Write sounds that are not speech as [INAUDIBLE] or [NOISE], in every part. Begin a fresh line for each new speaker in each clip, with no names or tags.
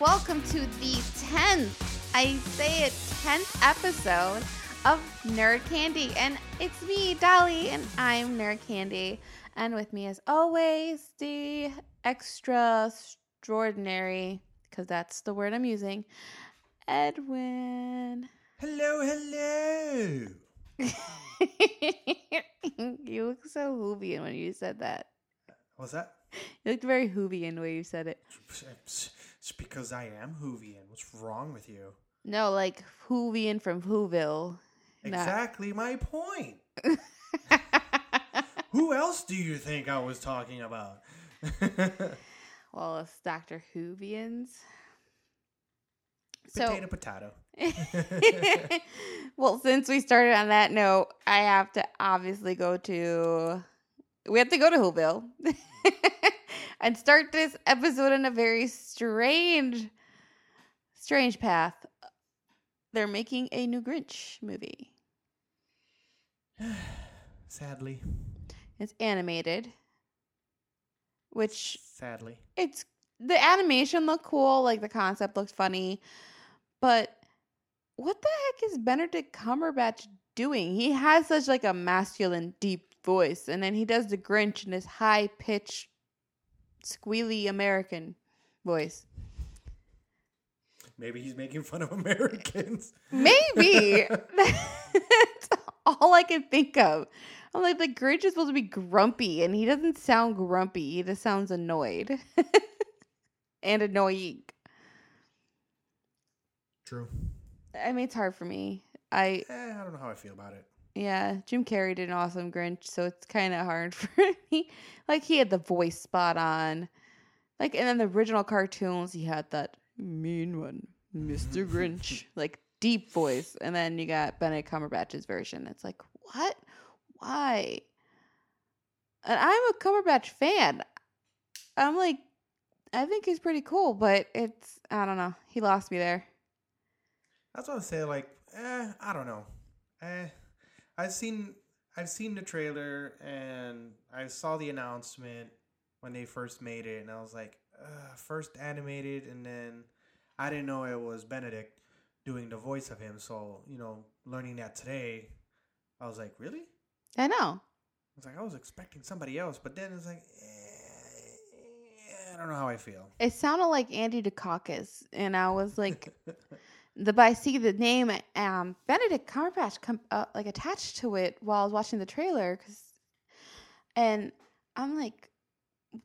welcome to the 10th, I say it, 10th episode of Nerd Candy. And it's me, Dolly, and I'm Nerd Candy. And with me, as always, the extra extraordinary, because that's the word I'm using, Edwin.
Hello, hello. [LAUGHS]
you look so Whovian when you said that.
What's that?
You looked very Whovian the way you said it.
It's because I am Whovian. What's wrong with you?
No, like Whovian from Whoville. Not-
Exactly my point. [LAUGHS] Who else do you think I was talking about? [LAUGHS]
well, it's Dr. Whovians. So,
potato, potato. [LAUGHS]
well, since we started on that note, I have to obviously go to. We have to go to Whoville and start this episode in a very strange, strange path. They're making a new Grinch movie. [SIGHS]
Sadly.
It's animated, which
Sadly.
it's the animation looked cool, like the concept looked funny, but what the heck is Benedict Cumberbatch doing? He has such like a masculine, deep voice, and then he does the Grinch in this high pitched, squealy American voice.
Maybe he's making fun of [LAUGHS] Americans.
Maybe [LAUGHS] that's all I can think of. I'm like the Grinch is supposed to be grumpy, and he doesn't sound grumpy. He just sounds annoyed [LAUGHS] and annoying.
True.
I mean, it's hard for me. I
Eh, I don't know how I feel about it.
Yeah, Jim Carrey did an awesome Grinch, so it's kind of hard [LAUGHS] for me. Like he had the voice spot on, like and then the original cartoons, he had that mean one, Mister Grinch, [LAUGHS] like deep voice, and then you got Benedict Cumberbatch's version. It's like what, why? And I'm a Cumberbatch fan. I'm like, I think he's pretty cool, but it's I don't know. He lost me there.
That's what I say. Like, eh, I don't know. Eh, I've seen I've seen the trailer and I saw the announcement when they first made it, and I was like, uh, first animated, and then I didn't know it was Benedict doing the voice of him. So you know, learning that today, I was like, really?
I know.
I was like, I was expecting somebody else, but then it's like, eh, I don't know how I feel.
It sounded like Andy Dukakis, and I was like, [LAUGHS] the but I see the name um Benedict Cumberbatch come uh, like attached to it while I was watching the trailer, cause, and I'm like,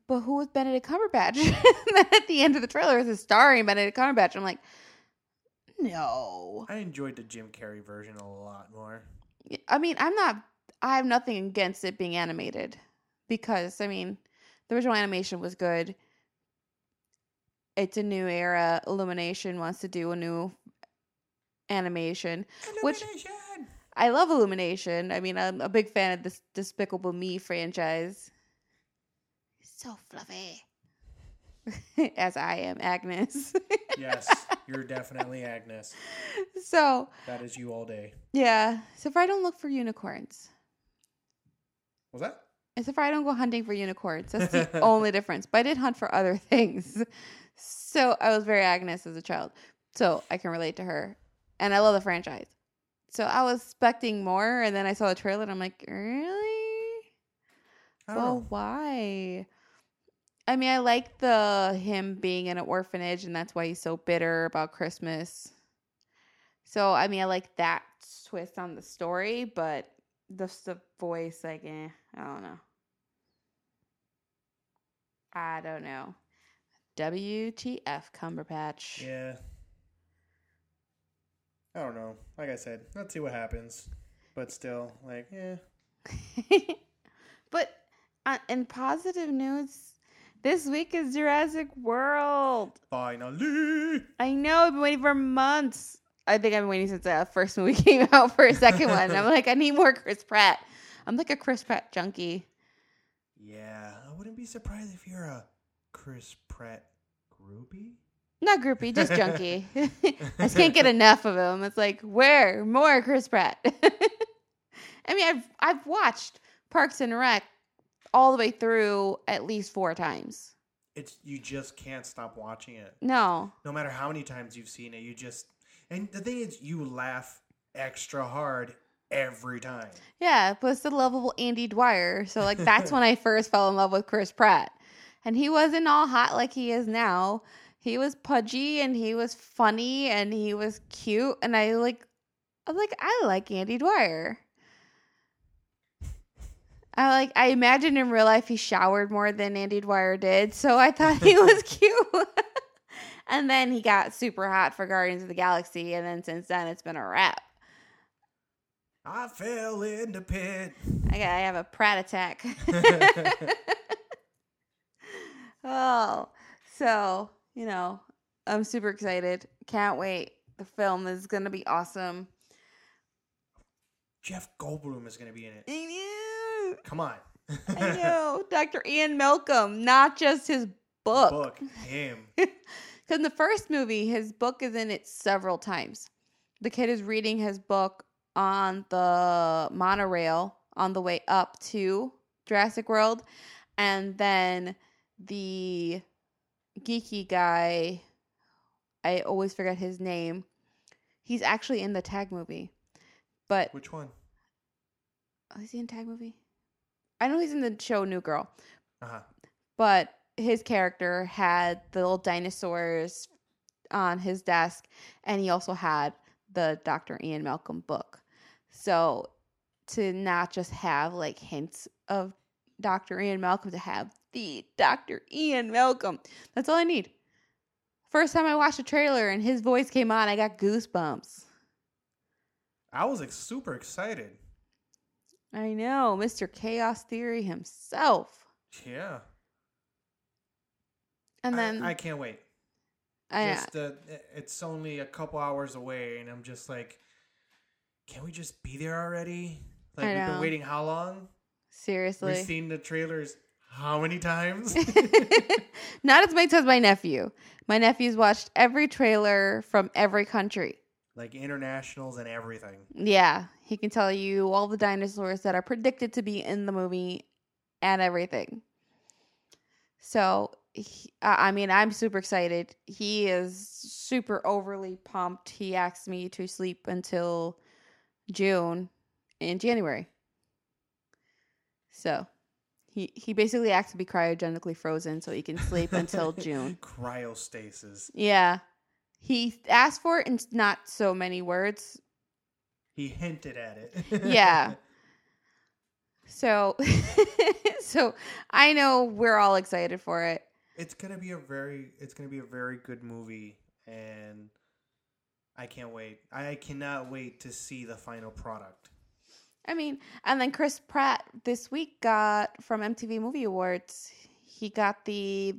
but who was Benedict Cumberbatch? [LAUGHS] and then at the end of the trailer, it's a starring Benedict Cumberbatch. I'm like, no.
I enjoyed the Jim Carrey version a lot more.
I mean, I'm not. I have nothing against it being animated because I mean, the original animation was good. It's a new era. Illumination wants to do a new animation. Which- I love Illumination. I mean, I'm a big fan of this Despicable Me franchise. So fluffy. [LAUGHS] As I am, Agnes. [LAUGHS]
yes, you're definitely Agnes.
so,
That is you all day.
yeah. So if I don't look for unicorns,
Was that?
As if I don't go hunting for unicorns. That's the [LAUGHS] only difference. But I did hunt for other things. So I was very Agnes as a child. So I can relate to her. And I love the franchise. So I was expecting more. And then I saw the trailer and I'm like, really? Well,
know.
why? I mean, I like the him being in an orphanage and that's why he's so bitter about Christmas. So I mean, I like that twist on the story, but the, the voice, like, eh, I don't know. I don't know. WTF Cumberbatch.
Yeah. I don't know. Like I said, let's see what happens. But still, like, yeah. [LAUGHS]
but uh, in positive news, this week is Jurassic World.
Finally!
I know I've been waiting for months. I think I've been waiting since the first movie [LAUGHS] came out for a second one. I'm like, I need more Chris Pratt. I'm like a Chris Pratt junkie.
Yeah, I wouldn't be surprised if you're a Chris Pratt groupie.
Not groupie, just junkie. [LAUGHS] [LAUGHS] I just can't get enough of him. It's like, where? More Chris Pratt. [LAUGHS] I mean, I've I've watched Parks and Rec all the way through at least four times.
it's you just can't stop watching it.
No.
No matter how many times you've seen it, you just and the thing is, you laugh extra hard every time.
Yeah, it's the lovable Andy Dwyer. So like that's when I first fell in love with Chris Pratt. And he wasn't all hot like he is now. He was pudgy and he was funny and he was cute and I like I was like I like Andy Dwyer. I like I imagine in real life he showered more than Andy Dwyer did, so I thought he was [LAUGHS] cute. [LAUGHS] and then he got super hot for Guardians of the Galaxy and then since then it's been a wrap.
I fell in the pit.
I got I have a Pratt attack. [LAUGHS] oh, so you know, I'm super excited. Can't wait. The film is gonna be awesome.
Jeff Goldblum is going to be in it.
I know.
Come on.
I [LAUGHS] know. Dr. Ian Malcolm, not just his book.
Book him. [LAUGHS]
Because in the first movie, his book is in it several times. The kid is reading his book on the monorail on the way up to Jurassic World. And then the geeky guy, I always forget his name. He's actually in the tag movie. But
Which one?
oh, is he in tag movie? I know he's in the show New Girl.
Uh huh.
but his character had the little dinosaurs on his desk and he also had the Dr. Ian Malcolm book. So to not just have like hints of Dr. Ian Malcolm to have the Dr. Ian Malcolm. That's all I need. First time I watched a trailer and his voice came on, I got goosebumps.
I was like, super excited.
I know, Mr. Chaos Theory himself.
Yeah.
And then
I, can't wait.
I,
just uh, it's only a couple hours away, and I'm just like, can we just be there already? Like
I
we've been waiting how long?
Seriously.
We've seen the trailers how many times? [LAUGHS]
Not as much as my nephew. My nephew's watched every trailer from every country.
like internationals and everything.
Yeah, he can tell you all the dinosaurs that are predicted to be in the movie and everything. So, he, I I mean, I'm super excited. He is super overly pumped. He asked me to sleep until June in January. So, he he basically asked to be cryogenically frozen so he can sleep until [LAUGHS] June.
Cryostasis.
Yeah. He asked for it in not so many words.
He hinted at it. [LAUGHS]
Yeah. [LAUGHS] So so I know we're all excited for it.
it's gonna be a very it's gonna be a very good movie and I can't wait. I cannot wait to see the final product.
I mean, and then Chris Pratt this week got from MTV Movie Awards, he got the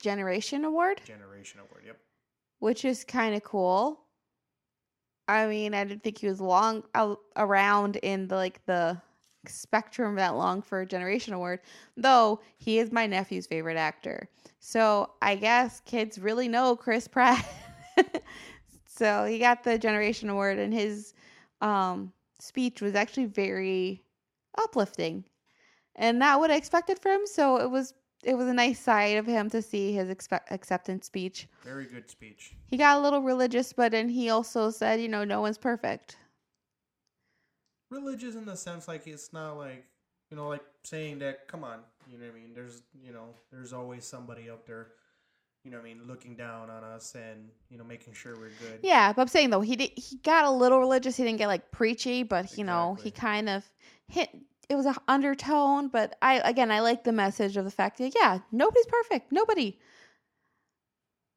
Generation Award,
Generation Award. Yep.
which is kind of cool. I mean, I didn't think he was long a- around in the like the spectrum that long for a Generation Award, though he is my nephew's favorite actor. So I guess kids really know Chris Pratt. [LAUGHS] so he got the Generation Award, and his um, speech was actually very uplifting, and not what I expected from him. So it was it was a nice side of him to see his expe- acceptance speech.
Very good speech.
He got a little religious, but then he also said, you know, no one's perfect.
Religious in the sense like it's not like you know like saying that come on you know what I mean there's you know there's always somebody up there you know what I mean looking down on us and you know making sure we're good.
Yeah, but I'm saying though, he did he got a little religious. He didn't get like preachy, but you know, he kind of hit. It was an undertone, but I again, I like the message of the fact that yeah, nobody's perfect, nobody.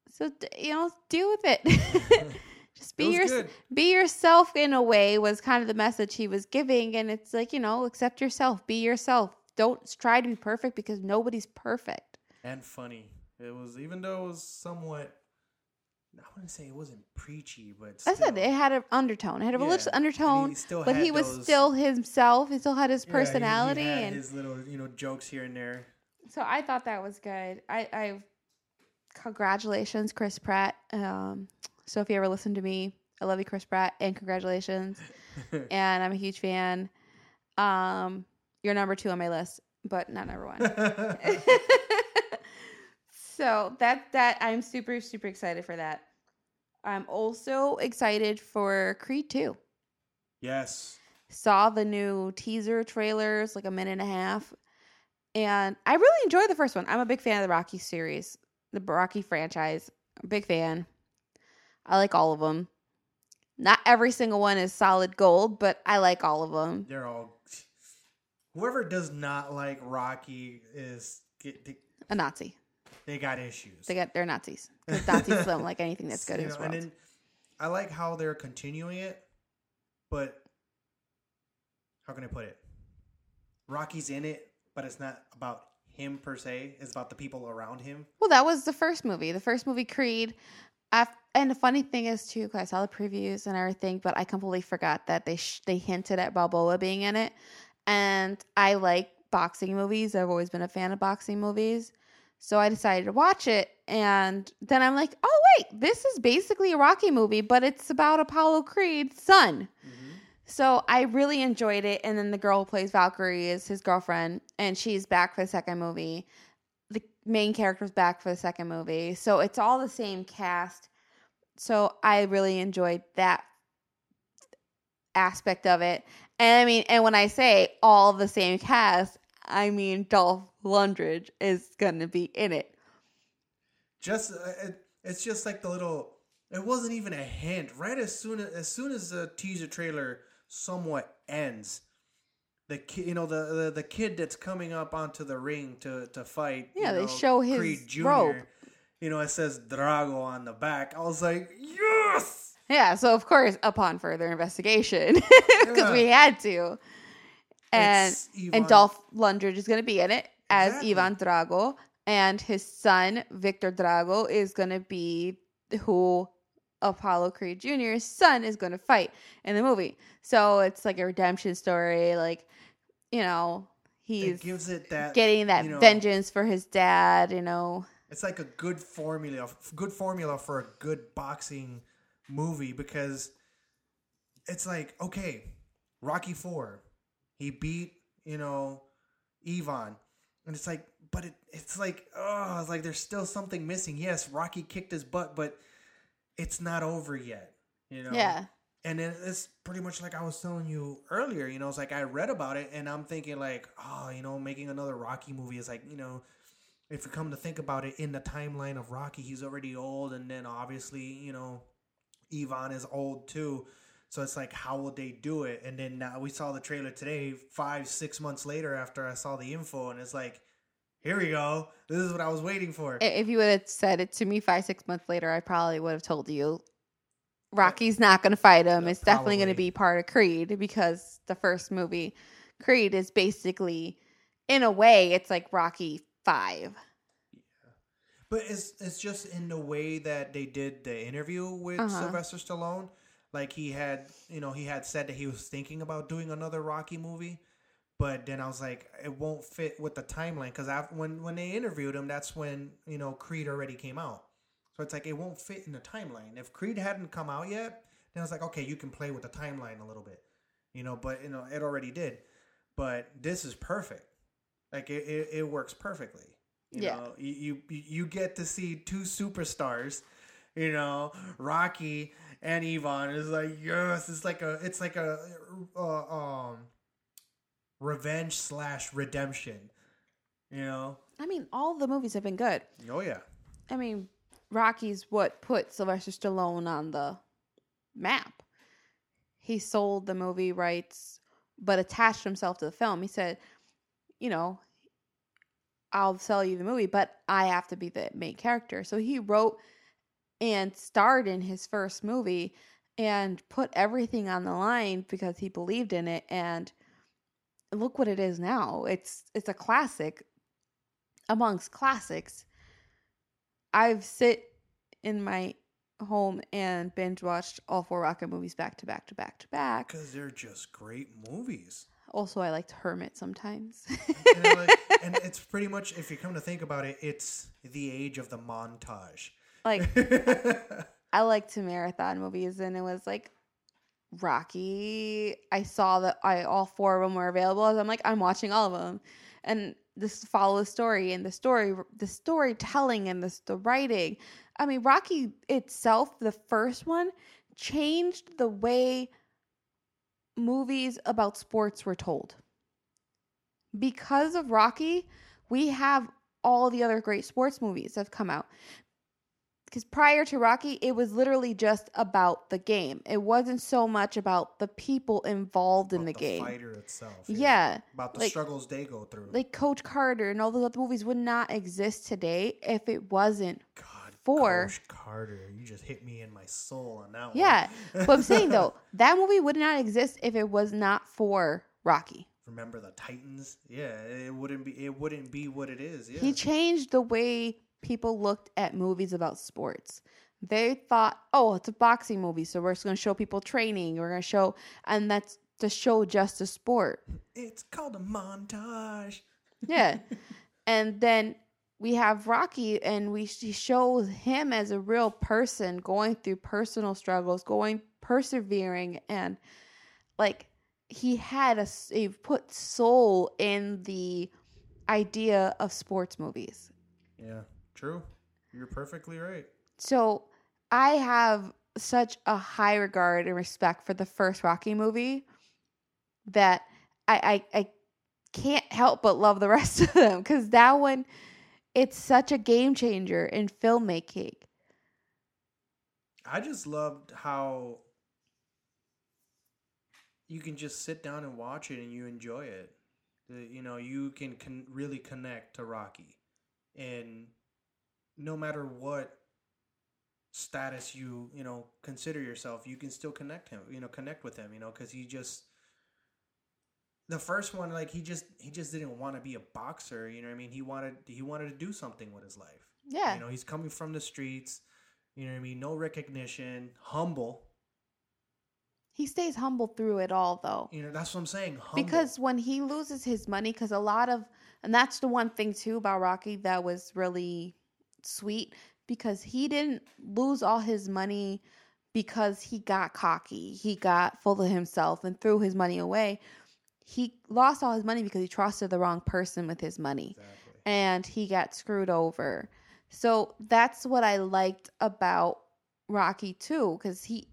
So you know, deal with it. [LAUGHS] [LAUGHS] Just be your
good.
be yourself in a way was kind of the message he was giving, and it's like you know, accept yourself, be yourself. Don't try to be perfect because nobody's perfect.
and funny. It was even though it was somewhat. I wouldn't say it wasn't preachy, but
I said it had an undertone. It had a religious
Yeah, and
undertone.
he still
but he was
those-
still himself. He still had his
Yeah, he- he
personality,
had
and
his little you know jokes here and there.
so I thought that was good. I, I congratulations, Chris Pratt. Um, so if you ever listen to me, I love you, Chris Pratt, and congratulations. [LAUGHS] and I'm a huge fan. Um, you're number two on my list, but not number one. [LAUGHS] So that that I'm super super excited for that. I'm also excited for Creed 2.
Yes.
Saw the new teaser trailers like a minute and a half. And I really enjoyed the first one. I'm a big fan of the Rocky series, the Rocky franchise. Big fan. I like all of them. Not every single one is solid gold, but I like all of them.
They're all. Whoever does not like Rocky is
A Nazi.
They got issues.
They got they're Nazis. Nazis don't like anything that's good [LAUGHS]
You
in this
know, and then I like how they're continuing it, but how can I put it? Rocky's in it, but it's not about him per se. It's about the people around him.
Well, that was the first movie. The first movie, Creed. And the funny thing is too, cause I saw the previews and everything, but I completely forgot that they sh- they hinted at Balboa being in it. And I like boxing movies. I've always been a fan of boxing movies, so I decided to watch it. And then I'm like, oh wait, this is basically a Rocky movie, but it's about Apollo Creed's son. Mm-hmm. So I really enjoyed it. And then the girl who plays Valkyrie is his girlfriend, and she's back for the second movie. The main character's back for the second movie. So it's all the same cast. So I really enjoyed that aspect of it. And I mean, and when I say all the same cast, I mean Dolph Lundgren is going to be in it.
Just uh, it, it's just like the little. It wasn't even a hint. Right as soon as as soon as the teaser trailer somewhat ends, the kid, you know, the, the the kid that's coming up onto the ring to to fight. you
Yeah, they
know,
show his
Creed Jr.,
robe.
You know, it says Drago on the back. I was like, yes.
Yeah, so of course, upon further investigation, [LAUGHS] because
Yeah.
we had to, and and Dolph Lundgren is going to be in it as
Exactly.
Ivan Drago, and his son Victor Drago is going to be who Apollo Creed Jr.'s son is going to fight in the movie. So it's like a redemption story, like you know he's
gives it that
getting that
you know,
vengeance for his dad. You know,
It's like a good formula, good formula for a good boxing movie because it's like okay, Rocky Four, he beat you know Ivan, and it's like, but it, it's like oh, it's like there's still something missing. Yes, Rocky kicked his butt, but it's not over yet. You know,
yeah,
and then it's pretty much like I was telling you earlier, you know, it's like I read about it and I'm thinking like, oh, you know, making another Rocky movie is like, you know, if you come to think about it in the timeline of Rocky, he's already old and then obviously, you know, Ivan is old too. So it's like, how will they do it? And then now we saw the trailer today, five, six months later after I saw the info, and it's like, here we go. This is what I was waiting for.
If you would have said it to me five, six months later, I probably would have told you Rocky's not going to fight him. It's definitely going to be part of Creed because the first movie, Creed, is basically, in a way, it's like Rocky 5.
But it's it's just in the way that they did the interview with
Uh-huh.
Sylvester Stallone. Like he had, you know, he had said that he was thinking about doing another Rocky movie, but then I was like, it won't fit with the timeline because when when they interviewed him, that's when you know Creed already came out. So it's like it won't fit in the timeline. If Creed hadn't come out yet, then I was like, okay, you can play with the timeline a little bit, you know. But you know, it already did. But this is perfect. Like it, it, it works perfectly. You
Yeah.
know, you, you you get to see two superstars, you know, Rocky and Ivan is like yes, it's like a it's like a uh, um revenge slash redemption. You know.
I mean, all the movies have been good.
Oh yeah.
I mean, Rocky's what put Sylvester Stallone on the map. He sold the movie rights, but attached himself to the film. He said, you know, I'll sell you the movie, but I have to be the main character. So he wrote and starred in his first movie and put everything on the line because he believed in it and look what it is now. It's it's a classic amongst classics. I've sit in my home and binge watched all four Rocket movies back to back to back to back.
Because they're just great movies.
Also, I liked Hermit sometimes.
And, like- [LAUGHS] and it's pretty much, if you come to think about it, it's the age of the montage.
Like [LAUGHS] I like to marathon movies, and it was like Rocky. I saw that I all four of them were available. I'm like, I'm watching all of them, and this follow the story and the story the storytelling and the, the writing i mean rocky itself the first one changed the way movies about sports were told because of rocky we have all the other great sports movies that have come out because prior to Rocky, it was literally just about the game. It wasn't so much about the people involved in
About
the, game.
fighter itself.
Yeah,
About the
like-
struggles they go through.
Like Coach Carter and all those other movies would not exist today if it wasn't.
God,
for-
Coach Carter, you just hit me in my soul on that
Yeah,
one. Yeah.
but I'm saying though, [LAUGHS] that movie would not exist if it was not for Rocky.
Remember the Titans? Yeah, it wouldn't be. It wouldn't be what it is. Yeah.
He changed the way people looked at movies about sports. They thought, oh, it's a boxing movie, so we're just going to show people training. We're going to show, and that's to show just a sport.
it's called a montage.
Yeah. [LAUGHS] and then we have Rocky, and we she shows him as a real person going through personal struggles, going persevering, and like he had a he put soul in the idea of sports movies.
Yeah, true. You're perfectly right.
So I have such a high regard and respect for the first Rocky movie that I I, I can't help but love the [LAUGHS] rest of them because that one it's such a game changer in filmmaking.
I just loved how you can just sit down and watch it and you enjoy it. You know, you can con- really connect to Rocky, and no matter what status you you know consider yourself, you can still connect him. You know, connect with him. You know, because he just the first one, like he just he just didn't want to be a boxer. You know, what I mean, he wanted he wanted to do something with his life.
Yeah.
You know, he's coming from the streets. You know what I mean? No recognition, humble.
He stays humble through it all though.
You know, that's what I'm saying. Humble.
Because when he loses his money, because a lot of, and that's the one thing too about Rocky that was really sweet because he didn't lose all his money because he got cocky. He got full of himself and threw his money away. He lost all his money because he trusted the wrong person with his money
exactly.
and he got screwed over. So that's what I liked about Rocky too, because he,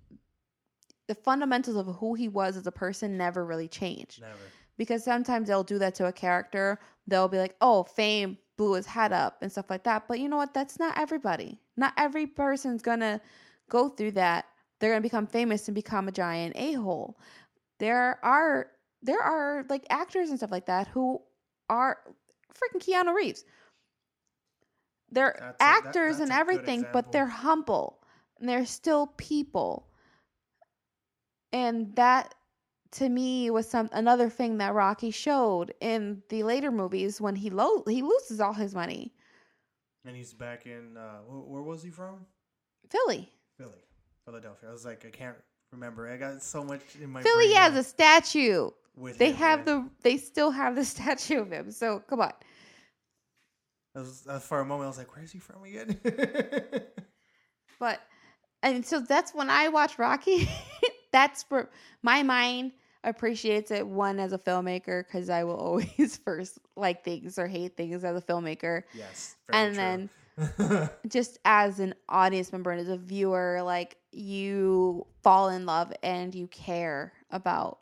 the fundamentals of who he was as a person never really changed.
Never.
Because sometimes they'll do that to a character. They'll be like, oh, fame blew his head up and stuff like that. But you know what? That's not everybody. Not every person's gonna go through that. They're gonna become famous and become a giant a hole. There are there are like actors and stuff like that who are freaking Keanu Reeves. They're
That's a- that-
actors and everything, but they're humble and they're still people. And that to me was some another thing that Rocky showed in the later movies when he lo- he loses all his money.
And he's back in. Uh, wh- where was he from?
Philly.
Philly, Philadelphia. I was like, I can't remember. I got so much in my.
Philly has
now
a statue.
with
They
him,
have the they still have the [LAUGHS] statue of him. So come on.
I was, uh, for a moment, I was like, "Where is he from again?" [LAUGHS]
But and so that's when I watch Rocky. [LAUGHS] that's where my mind appreciates it one as a filmmaker because I will [LAUGHS] always first like things or hate things as a filmmaker.
yes.
And
then. [LAUGHS]
just as an audience member and as a viewer, like you fall in love and you care about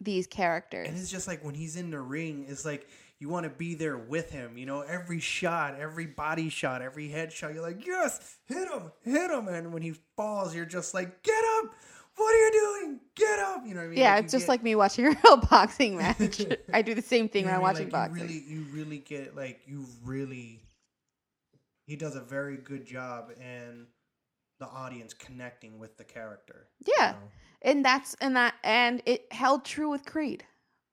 these characters.
And it's just like when he's in the ring, it's like you want to be there with him. You know, every shot, every body shot, every head shot, you're like, yes, hit him, hit him. And when he falls, you're just like, get up. What are you doing? Get up. You know what I mean?
yeah,
Like,
it's just
get-
like me watching [LAUGHS] a real boxing match. [LAUGHS] I do the same thing
you
when
know
I'm watching
mean?
boxing.
You really, you really get like you really. He does a very good job in the audience connecting with the character.
Yeah. and that's and that and it held true with Creed.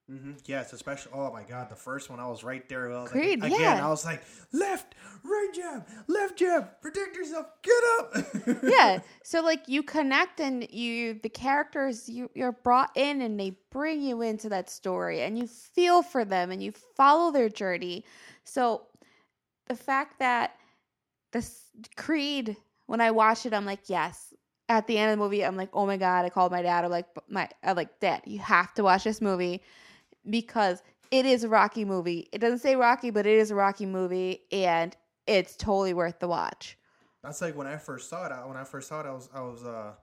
Hmm Yes, especially. Oh my God, the first one, I was right there. I was
Creed,
like, again,
yeah.
I was like, left, right jab, left jab, protect yourself, get up. [LAUGHS]
yeah so like you connect and you the characters you you're brought in and they bring you into that story and you feel for them and you follow their journey so the fact that this creed when i watch it i'm like yes at the end of the movie i'm like oh my god i called my dad i'm like my i'm like dad you have to watch this movie because it is a Rocky movie. It doesn't say Rocky, but it is a Rocky movie, and it's totally worth the watch.
That's like when I first saw it. When I first saw it, I was I was uh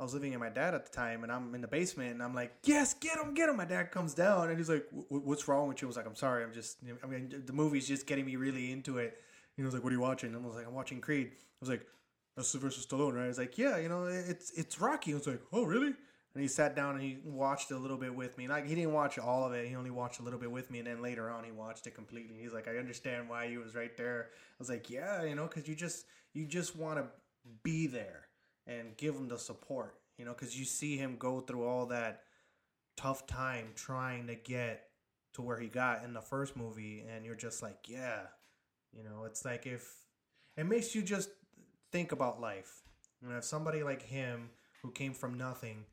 I was living in my dad at the time, and I'm in the basement, and I'm like, "Yes, get him, get him!" My dad comes down, and he's like, "Wh- wh- "What's wrong with you?" I was like, "I'm sorry, I'm just, I mean, the movie's just getting me really into it." He was like, "What are you watching?" And I was like, "I'm watching Creed." I was like, "That's Sylvester Stallone, right?" I was like, "Yeah, you know, it's it's Rocky." I was like, "Oh, really?" And he sat down and he watched a little bit with me. Like he didn't watch all of it; he only watched a little bit with me, and then later on, he watched it completely. He's like, "I understand why you was right there." I was like, "Yeah, you know, because you just you just want to be there and give him the support, you know, because you see him go through all that tough time trying to get to where he got in the first movie, and you're just like, yeah, you know, it's like if it makes you just think about life. You know, if somebody like him who came from nothing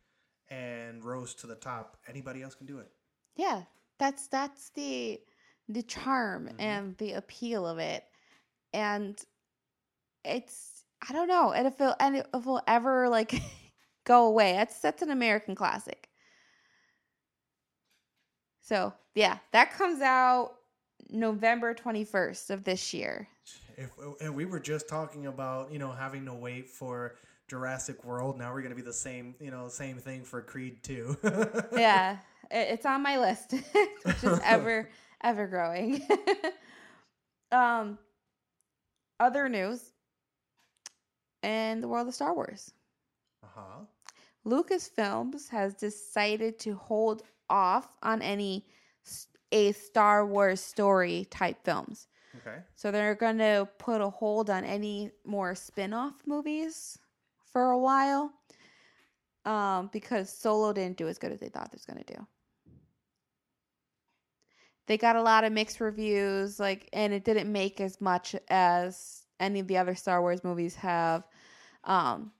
and rose to the top, anybody else can do it.
Yeah, that's that's the the charm
Mhm.
and the appeal of it, and it's I don't know, and if it and if will ever like [LAUGHS] go away, that's that's an American classic. So yeah, that comes out November twenty first of this year.
If and we were just talking about you know having to wait for Jurassic World, now we're gonna be the same you know same thing for Creed two. [LAUGHS]
yeah, it's on my list, [LAUGHS] which is ever [LAUGHS] ever growing. um, other news in the world of Star Wars.
Uh huh.
Lucasfilms has decided to hold off on any a Star Wars story type films.
Okay.
So they're going to put a hold on any more spin-off movies for a while. Um, because Solo didn't do as good as they thought it was going to do. They got a lot of mixed reviews, like, and it didn't make as much as any of the other Star Wars movies have. Um,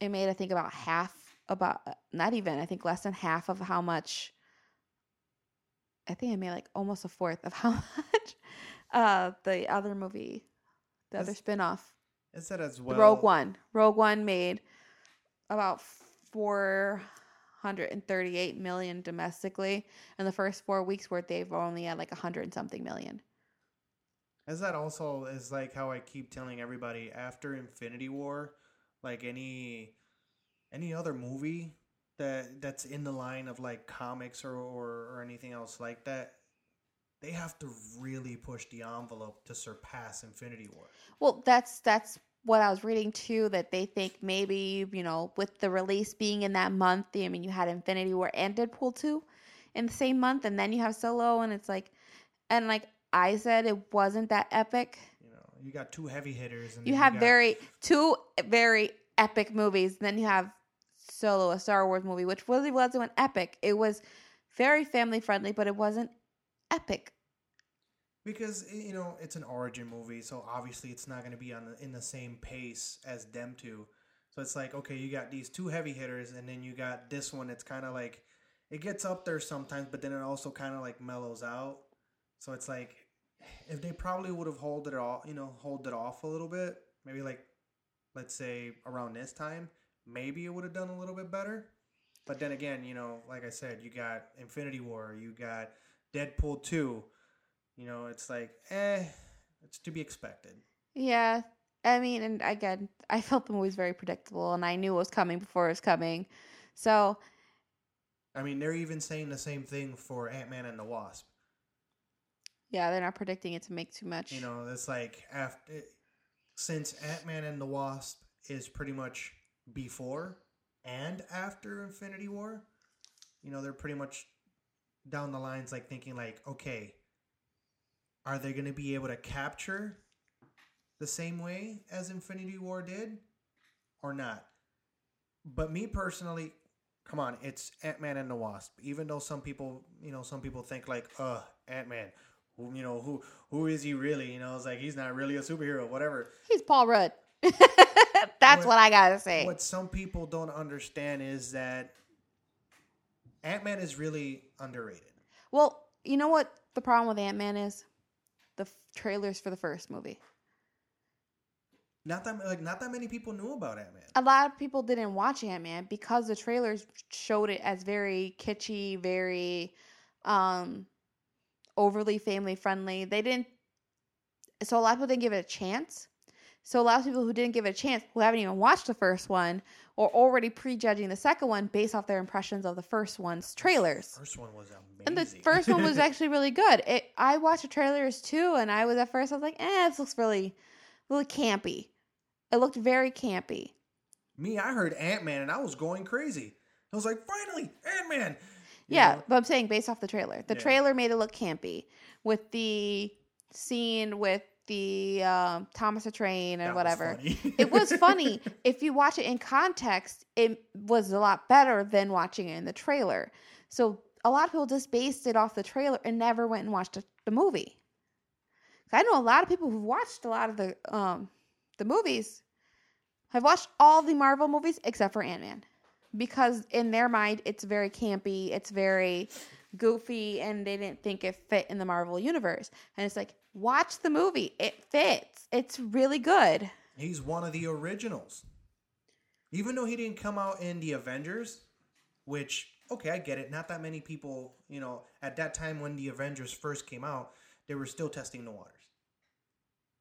it made, I think, about half, about not even, I think, less than half of how much. I think it made like almost a fourth of how [LAUGHS] much uh the other movie, the other spinoff,
Is that as well?
Rogue One. Rogue One made about four hundred and thirty-eight million domestically, and the first four weeks worth they've only had like a hundred and something million.
Is that also is like how I keep telling everybody after Infinity War, like any any other movie that that's in the line of like comics or, or, or anything else like that, they have to really push the envelope to surpass Infinity War.
Well, that's that's what I was reading too. That they think maybe you know with the release being in that month. I mean, you had Infinity War and Deadpool two in the same month, and then you have Solo, and it's like, and like I said, it wasn't that epic.
You know, you got two heavy hitters, and
You have
got-
very two very epic movies, and then you have Solo, a Star Wars movie, which really wasn't epic. It was very family friendly, but it wasn't epic.
Because you know it's an origin movie, so obviously it's not going to be on the, in the same pace as them two. So it's like okay, you got these two heavy hitters, and then you got this one. It's kind of like it gets up there sometimes, but then it also kind of like mellows out. So it's like if they probably would have hold it off, you know, hold it off a little bit, maybe like let's say around this time, maybe it would have done a little bit better. But then again, you know, like I said, you got Infinity War, you got Deadpool two. You know, it's like, eh, it's to be expected.
Yeah. I mean, and again, I felt the movie was very predictable, and I knew it was coming before it was coming. So,
I mean, they're even saying the same thing for Ant Man and the Wasp.
yeah, they're not predicting it to make too much.
You know, it's like after since Ant Man and the Wasp is pretty much before and after Infinity War. You know, they're pretty much down the lines, like thinking, like, okay, are they going to be able to capture the same way as Infinity War did, or not? But me personally, come on, it's Ant Man and the Wasp. Even though some people, you know, some people think like, uh, Ant Man, who, you know, who who is he really? You know, it's like he's not really a superhero, whatever.
He's Paul Rudd. [LAUGHS] That's
What-
what, I gotta say.
What some people don't understand is that Ant Man is really underrated.
Well, you know what the problem with Ant Man is? The f- trailers for the first movie.
Not that like not that many people knew about Ant Man.
A lot of people didn't watch Ant Man because the trailers showed it as very kitschy, very um overly family friendly. They didn't. So a lot of people didn't give it a chance. So a lot of people who didn't give it a chance, who haven't even watched the first one, or already prejudging the second one based off their impressions of the first one's trailers.
First one was amazing.
And the first one was [LAUGHS] actually really good. It I watched the trailers too, and I was at first I was like, eh, this looks really, really campy. It looked very campy.
me. I heard Ant Man and I was going crazy. I was like, finally, Ant Man.
Yeah, but I'm saying based off the trailer. The
Yeah.
trailer made it look campy with the scene with the um, Thomas the Train and whatever. [LAUGHS] it was funny. If you watch it in context, it was a lot better than watching it in the trailer. So a lot of people just based it off the trailer and never went and watched the, the movie. I know a lot of people who've watched a lot of the um the movies have watched all the Marvel movies except for Ant Man. Because in their mind it's very campy, it's very goofy, and they didn't think it fit in the Marvel universe. And it's like, watch the movie. It fits. It's really good.
He's one of the originals. Even though he didn't come out in the Avengers, which okay, I get it. Not that many people, you know, at that time when the Avengers first came out, they were still testing the waters.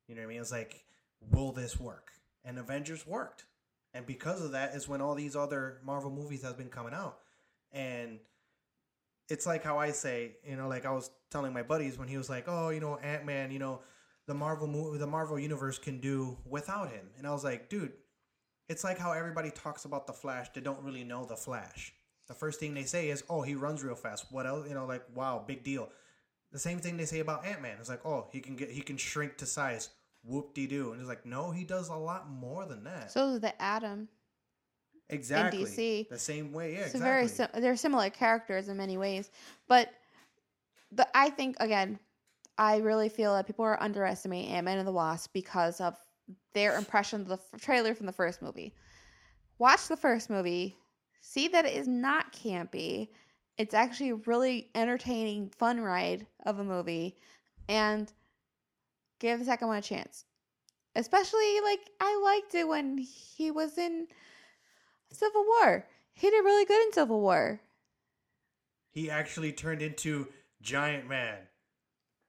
You know what I mean? It's like, will this work? And Avengers worked. And because of that is when all these other Marvel movies have been coming out. And it's like how I say, you know, like I was telling my buddies when he was like, "Oh, you know, Ant Man, you know, the Marvel movie, the Marvel universe can do without him." And I was like, "Dude, it's like how everybody talks about the Flash. They don't really know the Flash. The first thing they say is, "Oh, he runs real fast." What else? You know, like, wow, big deal. The same thing they say about Ant Man. It's like, "Oh, he can get, he can shrink to size." Whoop de doo. And it's like, no, he does a lot more than that.
So the Atom.
Exactly.
in DC.
The same way, yeah.
So
exactly.
very sim- they're similar characters in many ways, but the I think again, I really feel that people are underestimating Ant Man and the Wasp because of their impression of the f- trailer from the first movie. Watch the first movie, see that it is not campy. It's actually a really entertaining, fun ride of a movie, and give the second one a chance. Especially like I liked it when he was in Civil War. He did really good in Civil War.
he actually turned into Giant Man.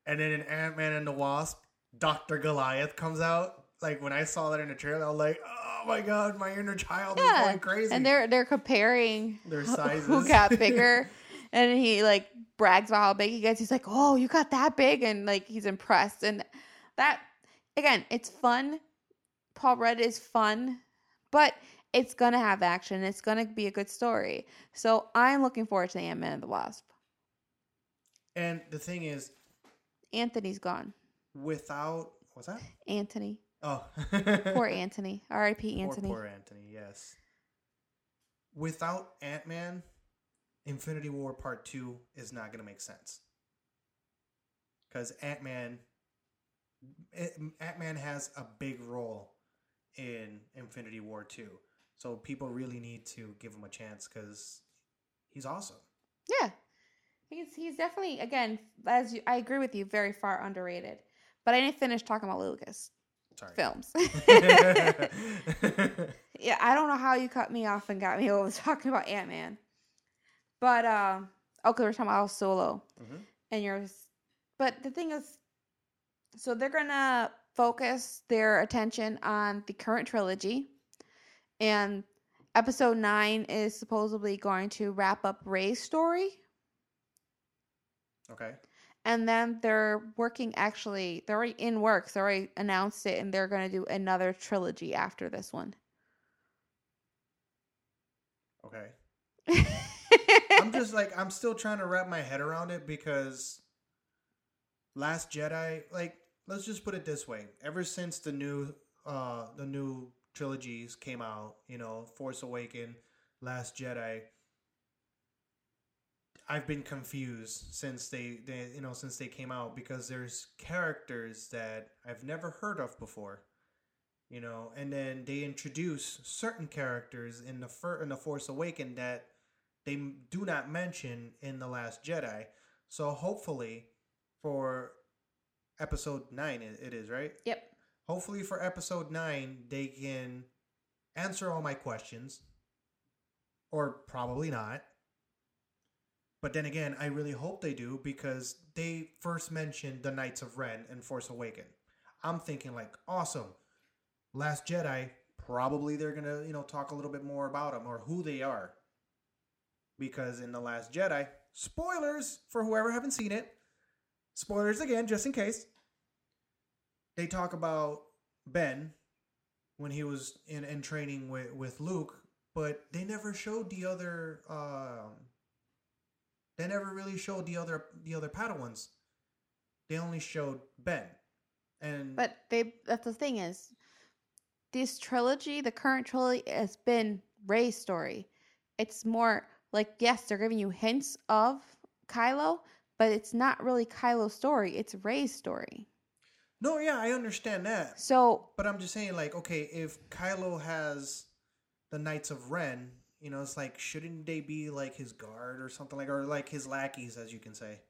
And then in Ant Man and the Wasp, Dr. Goliath comes out. Like when I saw that in the trailer, I was like, oh my god, my inner child is going crazy.
And they're they're comparing
Their sizes.
who got bigger. [LAUGHS] and he like brags about how big he gets. He's like, "Oh, you got that big," and like he's impressed. And that again, it's fun. Paul Rudd is fun, but it's gonna have action. It's gonna be a good story. So I'm looking forward to the Ant Man and the Wasp.
and the thing is,
Anthony's gone.
without what's that?
Anthony,
Oh, [LAUGHS]
poor Anthony. R.I.P.
Poor,
Anthony.
poor Anthony, yes. Without Ant Man, Infinity War Part 2 is not going to make sense. Because Ant Man. Ant Man has a big role in Infinity War 2. So people really need to give him a chance because he's awesome.
Yeah, he's he's definitely again as you, I agree with you, very far underrated. But I didn't finish talking about Lucas
Sorry.
films. [LAUGHS] [LAUGHS] yeah, I don't know how you cut me off and got me over [LAUGHS] talking about Ant Man. But um, okay, we're talking about Solo
Mhm.
and yours. But the thing is, so they're gonna focus their attention on the current trilogy, and episode nine is supposedly going to wrap up Rey's story.
Okay.
And then they're working actually, they're already in works. They already announced it, and they're going to do another trilogy after this one.
Okay. [LAUGHS] I'm just like I'm still trying to wrap my head around it because Last Jedi, like let's just put it this way. Ever since the new uh the new trilogies came out, you know, Force Awaken, Last Jedi, I've been confused since they, they you know, since they came out because there's characters that I've never heard of before. You know, and then they introduce certain characters in the fir- in the Force Awaken that they do not mention in the Last Jedi. So hopefully, for episode nine, it, it is right.
Yep.
Hopefully, for episode nine, they can answer all my questions, or probably not. But then again, I really hope they do because they first mentioned the Knights of Ren and Force Awaken. I'm thinking like, awesome. Last Jedi, probably they're gonna you know talk a little bit more about them or who they are. Because in the Last Jedi, spoilers for whoever haven't seen it. Spoilers again, just in case. They talk about Ben when he was in, in training with, with Luke, but they never showed the other um they never really showed the other the other Padawans. They only showed Ben. And
But they that's the thing is this trilogy, the current trilogy has been Rey's story. It's more like yes, they're giving you hints of Kylo, but it's not really Kylo's story, it's Rey's story.
No, yeah, I understand that.
So
But I'm just saying, like, okay, if Kylo has the Knights of Ren, you know, it's like, shouldn't they be like his guard or something like, or like his lackeys, as you can say?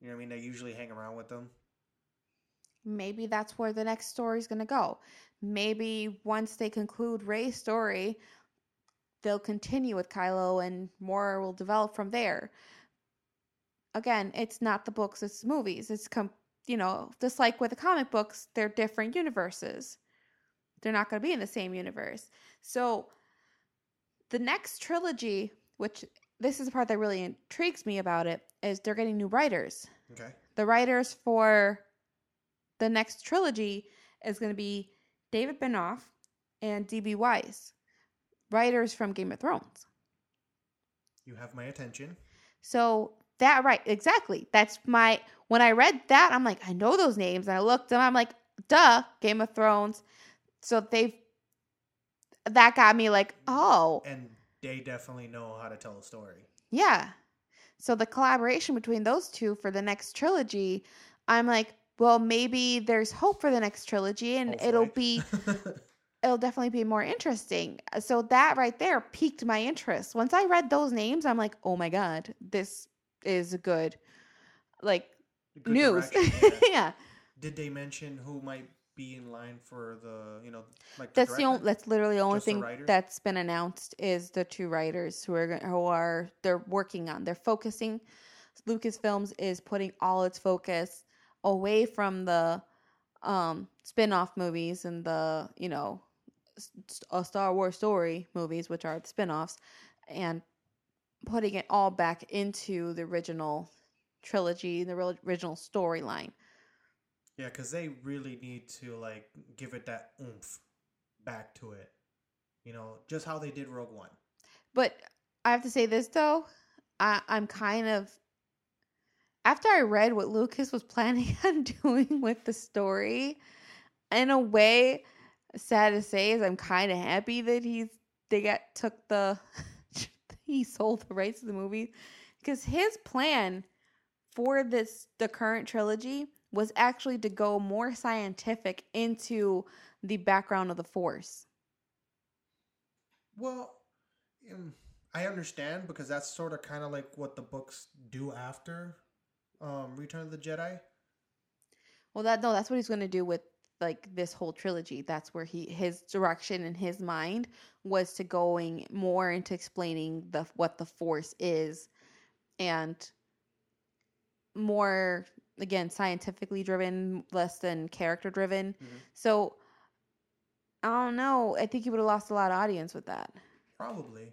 You know what I mean? They usually hang around with them.
maybe that's where the next story is going to go. Maybe once they conclude Rey's story, they'll continue with Kylo and more will develop from there. Again, it's not the books, it's movies. It's com- you know, just like with the comic books, they're different universes. They're not going to be in the same universe. So the next trilogy, which this is the part that really intrigues me about it, is they're getting new writers
Okay.
the writers for the next trilogy is going to be David Benioff and D.B. Weiss, writers from Game of Thrones.
You have my attention.
So that right, exactly. That's my when I read that, I'm like, I know those names, and I looked them. I'm like, duh, Game of Thrones. So they've that got me like, oh,
And they definitely know how to tell a story.
Yeah. So the collaboration between those two for the next trilogy, I'm like, well, maybe there's hope for the next trilogy and it'll be [LAUGHS] it'll definitely be more interesting. So that right there piqued my interest. Once I read those names, I'm like, "Oh my god, this is good." Like
Good
news.
yeah. [LAUGHS]
yeah.
Did they mention who might be in line for the, you know, like
That's the only that's literally the only
Just
thing
writers?
that's been announced is the two writers who are who are they're working on. They're focusing Lucasfilms is putting all its focus away from the um spin-off movies and the, you know, a Star Wars story movies which are the spin-offs and putting it all back into the original trilogy, and the original storyline.
Yeah, because they really need to like give it that oomph back to it. You know, just how they did Rogue One.
But I have to say this though, I, I'm kind of after I read what Lucas was [LAUGHS] planning on doing with the story, in a way, sad to say is I'm kind of happy that he's they got took the [LAUGHS] [LAUGHS] he sold the rights to the movie because his plan for this the current trilogy was actually to go more scientific into the background of the force.
Well, um, I understand because that's sort of kind of like what the books do after um, Return of the Jedi.
Well, that no, that's what he's going to do with like this whole trilogy. That's where he his direction in his mind was to going more into explaining the what the force is and more again scientifically driven, less than character driven.
Mhm.
So I don't know. I think he would have lost a lot of audience with that.
Probably.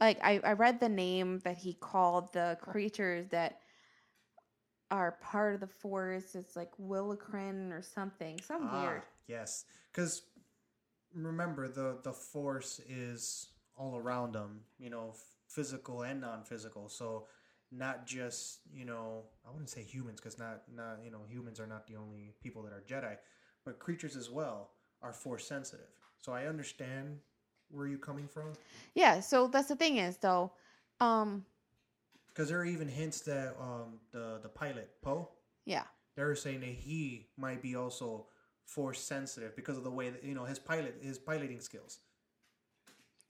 Like I, I read the name that he called the creatures that are part of the force. It's like Willikrin or something. Some
Ah,
weird.
Yes, because remember the the Force is all around them. You know, physical and non-physical. So not just you know I wouldn't say humans because not not you know humans are not the only people that are Jedi, but creatures as well are Force sensitive. So I understand where you're coming from
Yeah, so that's the thing is though, um,
because there are even hints that um the the pilot Poe
yeah,
they're saying that he might be also force sensitive because of the way that you know his pilot his piloting skills.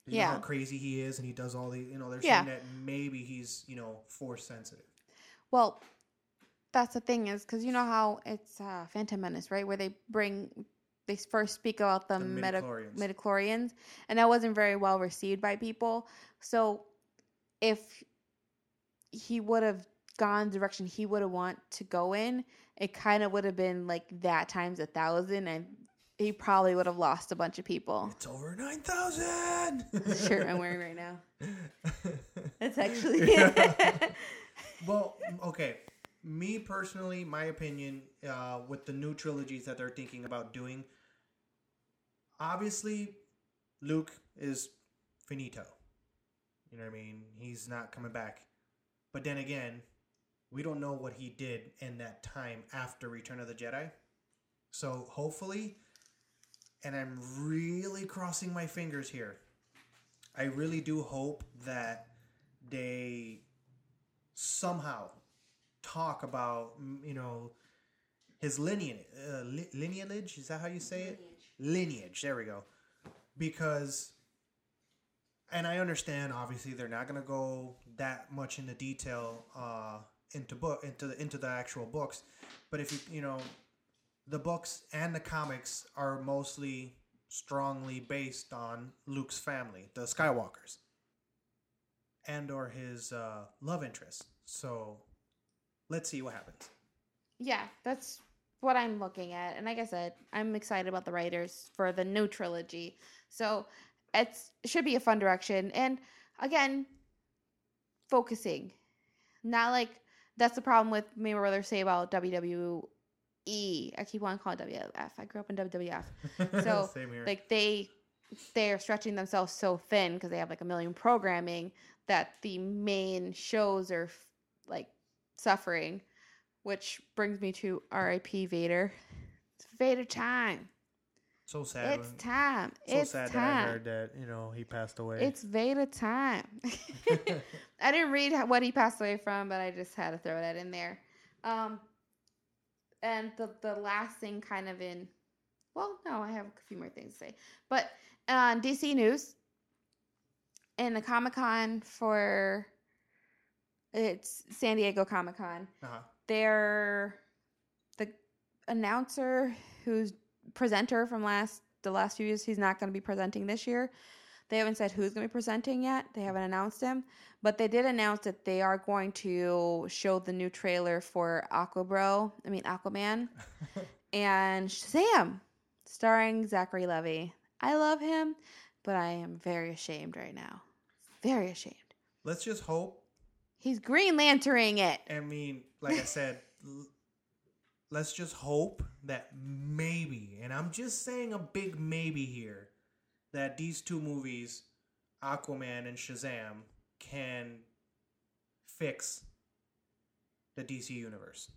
You know
Yeah.
how crazy he is, and he does all the you know they're
Yeah.
saying that maybe he's you know force sensitive.
Well, that's the thing is because you know how it's uh, Phantom Menace, right? Where they bring they first speak about the,
The
meta
midichlorians.
midichlorians, and that wasn't very well received by people. So if he would have gone the direction he would have want to go in, it kind of would have been like that times a thousand, and he probably would have lost a bunch of people.
It's over nine thousand.
shirt I'm wearing right now. [LAUGHS] It's actually [LAUGHS]
well, okay. Me personally, my opinion, uh, with the new trilogies that they're thinking about doing, obviously, Luke is finito. You know what I mean? He's not coming back. But then again, we don't know what he did in that time after Return of the Jedi. So hopefully, and I'm really crossing my fingers here. I really do hope that they somehow talk about you know his lineage uh, li- lineage is that how you say it lineage there we go because and i understand obviously they're not going to go that much into detail uh into book into the into the actual books but if you you know the books and the comics are mostly strongly based on luke's family the skywalkers and or his uh, love interest. So let's see what happens.
yeah, that's what I'm looking at. And like I said, I'm excited about the writers for the new trilogy. So it's it should be a fun direction. And again, focusing. Not like that's the problem with me my brother say about WWE. I keep on calling WWF. I grew up in WWF. [LAUGHS] So like they they're stretching themselves so thin because they have like a million programming that the main shows are f- like suffering which brings me to rip vader it's vader time
so sad.
it's time
so
it's
sad
time
that I heard that you know he passed away.
it's vader time [LAUGHS] [LAUGHS] i didn't read what he passed away from but i just had to throw that in there um and the the last thing kind of in well no i have a few more things to say but on dc news in the comic con for it's san diego comic con
uh-huh.
they're the announcer who's presenter from last the last few years he's not going to be presenting this year. They haven't said who's going to be presenting yet. They haven't announced him but they did announce that they are going to show the new trailer for aquabro i mean aquaman. [LAUGHS] And shazam starring zachary levi i love him but i am very ashamed right now. Very ashamed.
Let's just hope.
he's green lantering it.
I mean, like I said, let's just hope that maybe, and I'm just saying a big maybe here, that these two movies, Aquaman and Shazam, can fix the DC universe.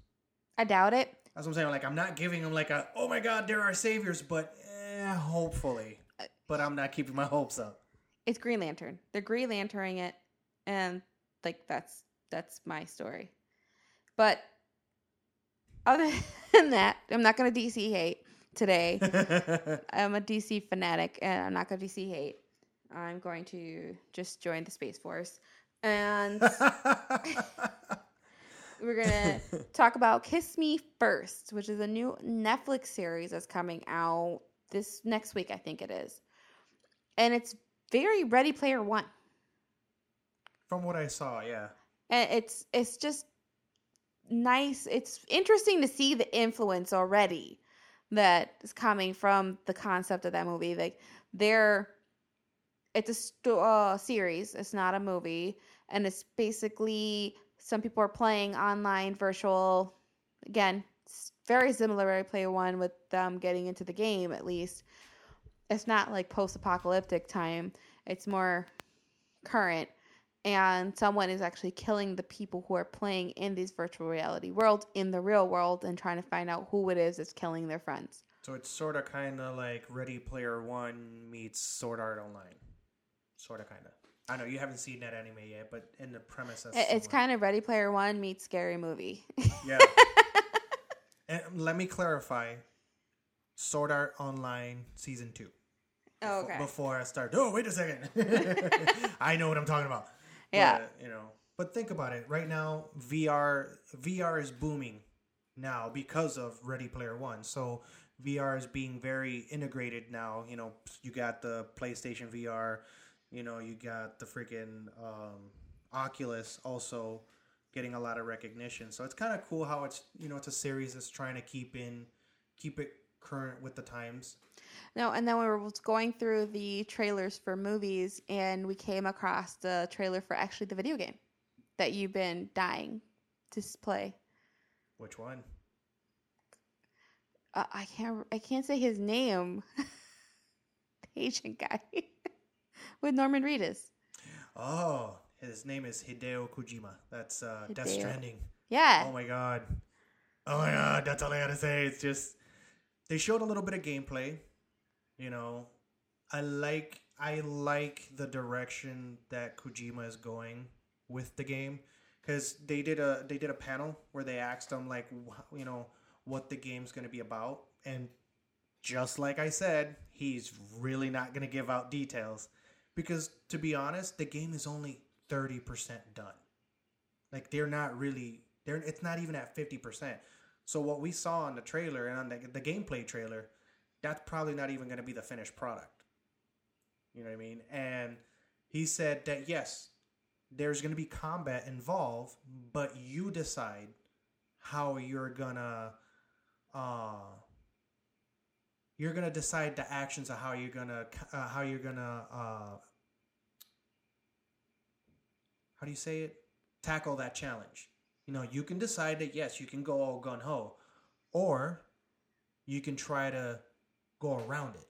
i doubt it
That's what I'm saying. Like, I'm not giving them like a, oh my god, they're our saviors, but eh, hopefully. But I'm not keeping my hopes up.
it's Green Lantern. They're Green Lanterning it, and like that's that's my story. But other [LAUGHS] than that, I'm not gonna DC hate today. [LAUGHS] I'm a DC fanatic, and I'm not gonna DC hate. I'm going to just join the Space Force, and [LAUGHS] we're gonna talk about Kiss Me First, which is a new Netflix series that's coming out this next week, I think it is, and it's very Ready Player One.
From what I saw, yeah.
and it's it's just nice it's interesting to see the influence already that is coming from the concept of that movie. Like they're it's a uh, series it's not a movie and it's basically some people are playing online virtual again very similar to player one with them getting into the game at least. It's not like post-apocalyptic time it's more current and someone is actually killing the people who are playing in these virtual reality worlds in the real world and trying to find out who it is that's killing their friends.
So it's sort of kind of like Ready Player One meets Sword Art Online. Sort of, kind of. I know you haven't seen that anime yet, but in the premise, that's
It's kind of Ready Player One meets Scary Movie. [LAUGHS]
yeah. [LAUGHS] and let me clarify: Sword Art Online season two.
Oh, okay.
Before I start, oh wait a second, [LAUGHS] I know what I'm talking about.
Yeah.
You know, but think about it. Right now, VR VR is booming now because of Ready Player One. So VR is being very integrated now. You know, you got the PlayStation VR. You know, you got the freaking um, Oculus also. getting a lot of recognition. So it's kind of cool how it's you know it's a series that's trying to keep in keep it current with the times.
No, and then we were going through the trailers for movies, and we came across the trailer for actually the video game that you've been dying to play.
Which one?
Uh, I can't. I can't say his name. [LAUGHS] the Asian guy [LAUGHS] with Norman Reedus.
Oh, his name is Hideo Kojima. That's uh, Death Stranding.
Yeah.
Oh my god. Oh my god, that's all I gotta say. It's just they showed a little bit of gameplay. You know, I like I like the direction that Kojima is going with the game because they did a they did a panel where they asked him like wh- you know what the game's gonna be about and just like I said, he's really not gonna give out details because to be honest, the game is only thirty percent done. Like they're not really they're it's not even at 50%. So what we saw on the trailer and on the, the gameplay trailer, that's probably not even going to be the finished product. You know what I mean? And he said that yes, there's going to be combat involved, but you decide how you're to uh you're to decide the actions of how you're to uh, how you're to uh how do you say it? Tackle that challenge. You know, you can decide that yes, you can go all gun ho, or you can try to go around it.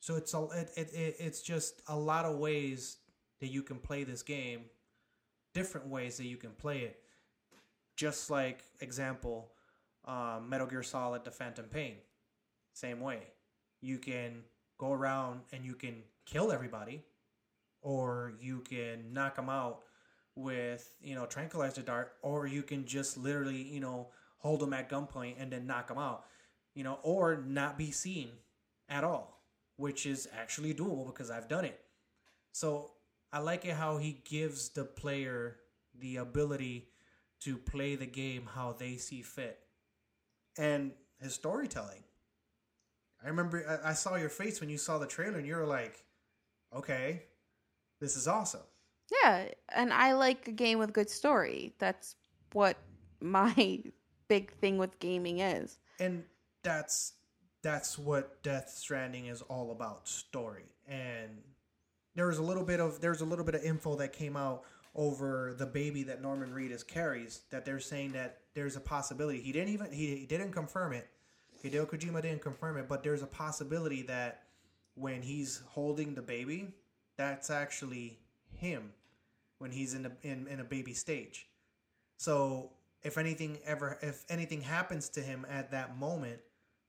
So it's a it, it, it it's just a lot of ways that you can play this game, different ways that you can play it. Just like example, um, Metal Gear Solid: The Phantom Pain, same way. You can go around and you can kill everybody, or you can knock them out with you know tranquilizer dart or you can just literally you know hold them at gunpoint and then knock them out you know or not be seen at all which is actually doable because i've done it. So i like it how he gives the player the ability to play the game how they see fit. And his storytelling. I remember i, saw your face when you saw the trailer and you were like okay this is awesome
Yeah, and I like a game with good story. That's what [LAUGHS] my big thing with gaming is.
and that's that's what Death Stranding is all about story and there was a little bit of there's a little bit of info that came out over the baby that Norman Reedus carries that they're saying that there's a possibility he didn't even he, he didn't confirm it Hideo Kojima didn't confirm it but there's a possibility that when he's holding the baby that's actually him when he's in a in, in a baby stage so if anything ever if anything happens to him at that moment,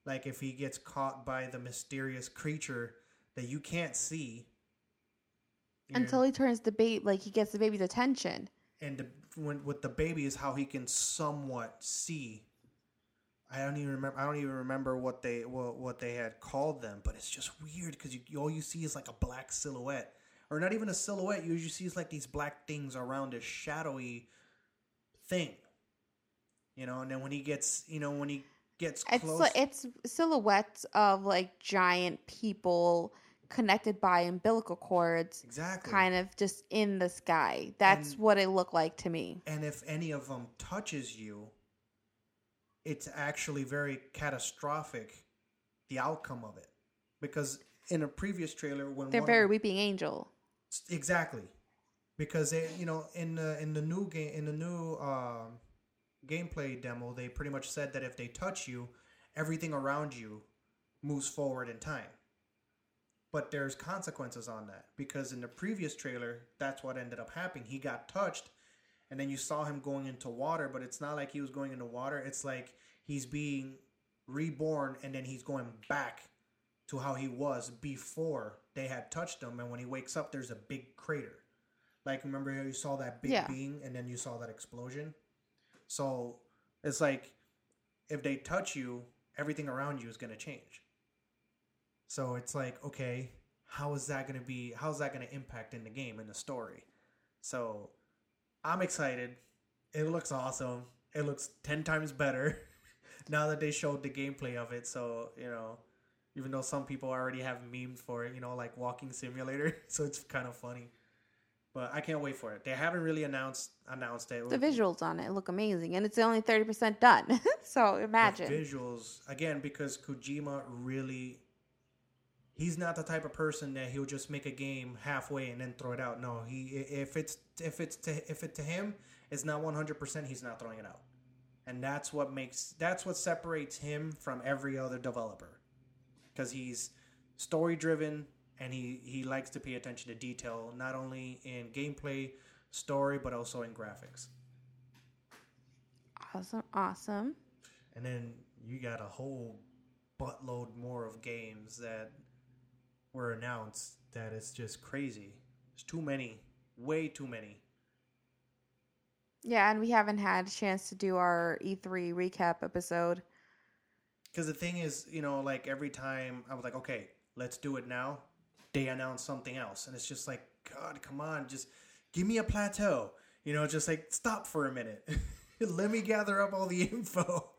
like if he gets caught by the mysterious creature that you can't see
Until he turns the baby, like he gets the baby's attention.
and the, when with the baby is how he can somewhat see. I don't even remember. I don't even remember what they what, what they had called them, but it's just weird because you, all you see is like a black silhouette, or not even a silhouette. You usually see like these black things around a shadowy thing, you know. And then when he gets, you know, when he gets
It's
close,
like, it's silhouettes of like giant people connected by umbilical cords,
exactly.
kind of just in the sky. That's
And-
what it looked like to me.
and if any of them touches you it's actually very catastrophic the outcome of it because in a previous trailer when
They're very weeping angel.
Exactly. Because they you know in the in the new game in the new um, gameplay demo they pretty much said that if they touch you everything around you moves forward in time. But there's consequences on that because in the previous trailer that's what ended up happening. He got touched and then you saw him going into water but it's not like he was going into water. It's like he's being reborn and then he's going back to how he was before they had touched him and when he wakes up there's a big crater. Like remember how you saw that big
Yeah.
being and then you saw that explosion? So it's like if they touch you everything around you is going to change. So it's like okay how is that going to be how's that going to impact in the game in the story? So i'm excited. It looks awesome. It looks 10 times better [LAUGHS] now that they showed the gameplay of it so you know even though some people already have memes for it you know like walking simulator [LAUGHS] so it's kind of funny But I can't wait for it. They haven't really announced announced it.
The visuals on it look amazing, and it's only thirty percent done. [LAUGHS] so
The
imagine.
visuals again because Kojima really he's not the type of person that he'll just make a game halfway and then throw it out. No, he if it's if it's to if it to him it's not 100%, he's not throwing it out. And that's what makes that's what separates him from every other developer. Cuz he's story driven and he he likes to pay attention to detail not only in gameplay, story but also in graphics.
Awesome, awesome.
And then you got a whole buttload more of games that were announced that it's just crazy. There's too many, way too many.
Yeah, and we haven't had a chance to do our E3 recap episode.
Because the thing is, you know, like every time I was like, okay, let's do it now, they announce something else. And it's just like, God, come on, just give me a plateau. You know, just like stop for a minute. [LAUGHS] Let me gather up all the [LAUGHS] info.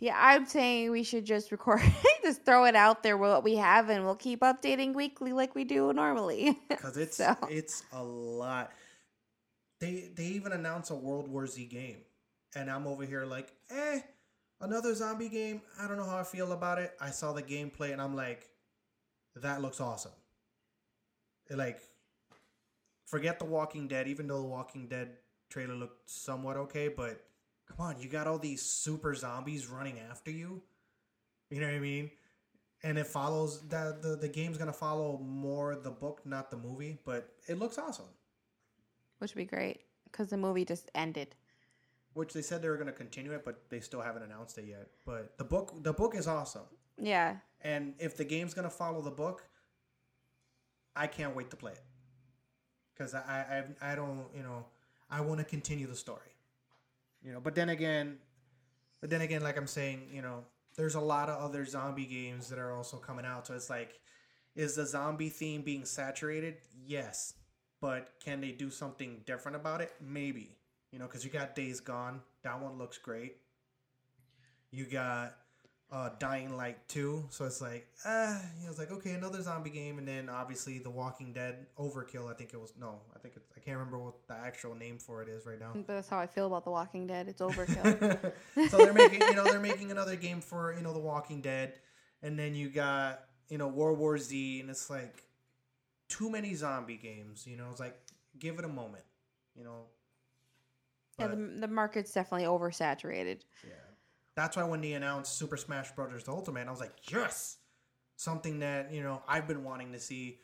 Yeah, I'm saying we should just record, [LAUGHS] just throw it out there what we have, and we'll keep updating weekly like we do normally.
because it's
So-
it's a lot. They they even announce a World War Z game, and I'm over here like, eh, another zombie game. I don't know how I feel about it. I saw the gameplay, and I'm like, that looks awesome. It, like, forget the Walking Dead. Even though the Walking Dead trailer looked somewhat okay, but come on, you got all these super zombies running after you. You know what I mean? and it follows that the, the game's gonna follow more the book, not the movie, but it looks awesome.
Which would be great because the movie just ended.
Which they said they were gonna continue it, but they still haven't announced it yet. But the book the book is awesome.
Yeah,
And if the game's gonna follow the book, I can't wait to play it. Cause I I I don't you know I want to continue the story. You know, but then again, but then again, like I'm saying, you know, there's a lot of other zombie games that are also coming out. So it's like, is the zombie theme being saturated? Yes, but can they do something different about it? Maybe. You know, because you got Days Gone. That one looks great. You got uh, Dying Light 2. So it's like, uh, he was like, okay, another zombie game. And then obviously The Walking Dead Overkill. I think it was, no, I think it's, I can't remember what the actual name for it is right now.
but that's how I feel about The Walking Dead. It's overkill. [LAUGHS]
so they're making, you know, they're making [LAUGHS] another game for, you know, The Walking Dead. And then you got, you know, World War Z. And it's like too many zombie games. You know, it's like, give it a moment, you know.
Yeah, the, the market's definitely oversaturated.
Yeah. That's why when they announced Super Smash Brothers Ultimate, I was like, yes, something that you know I've been wanting to see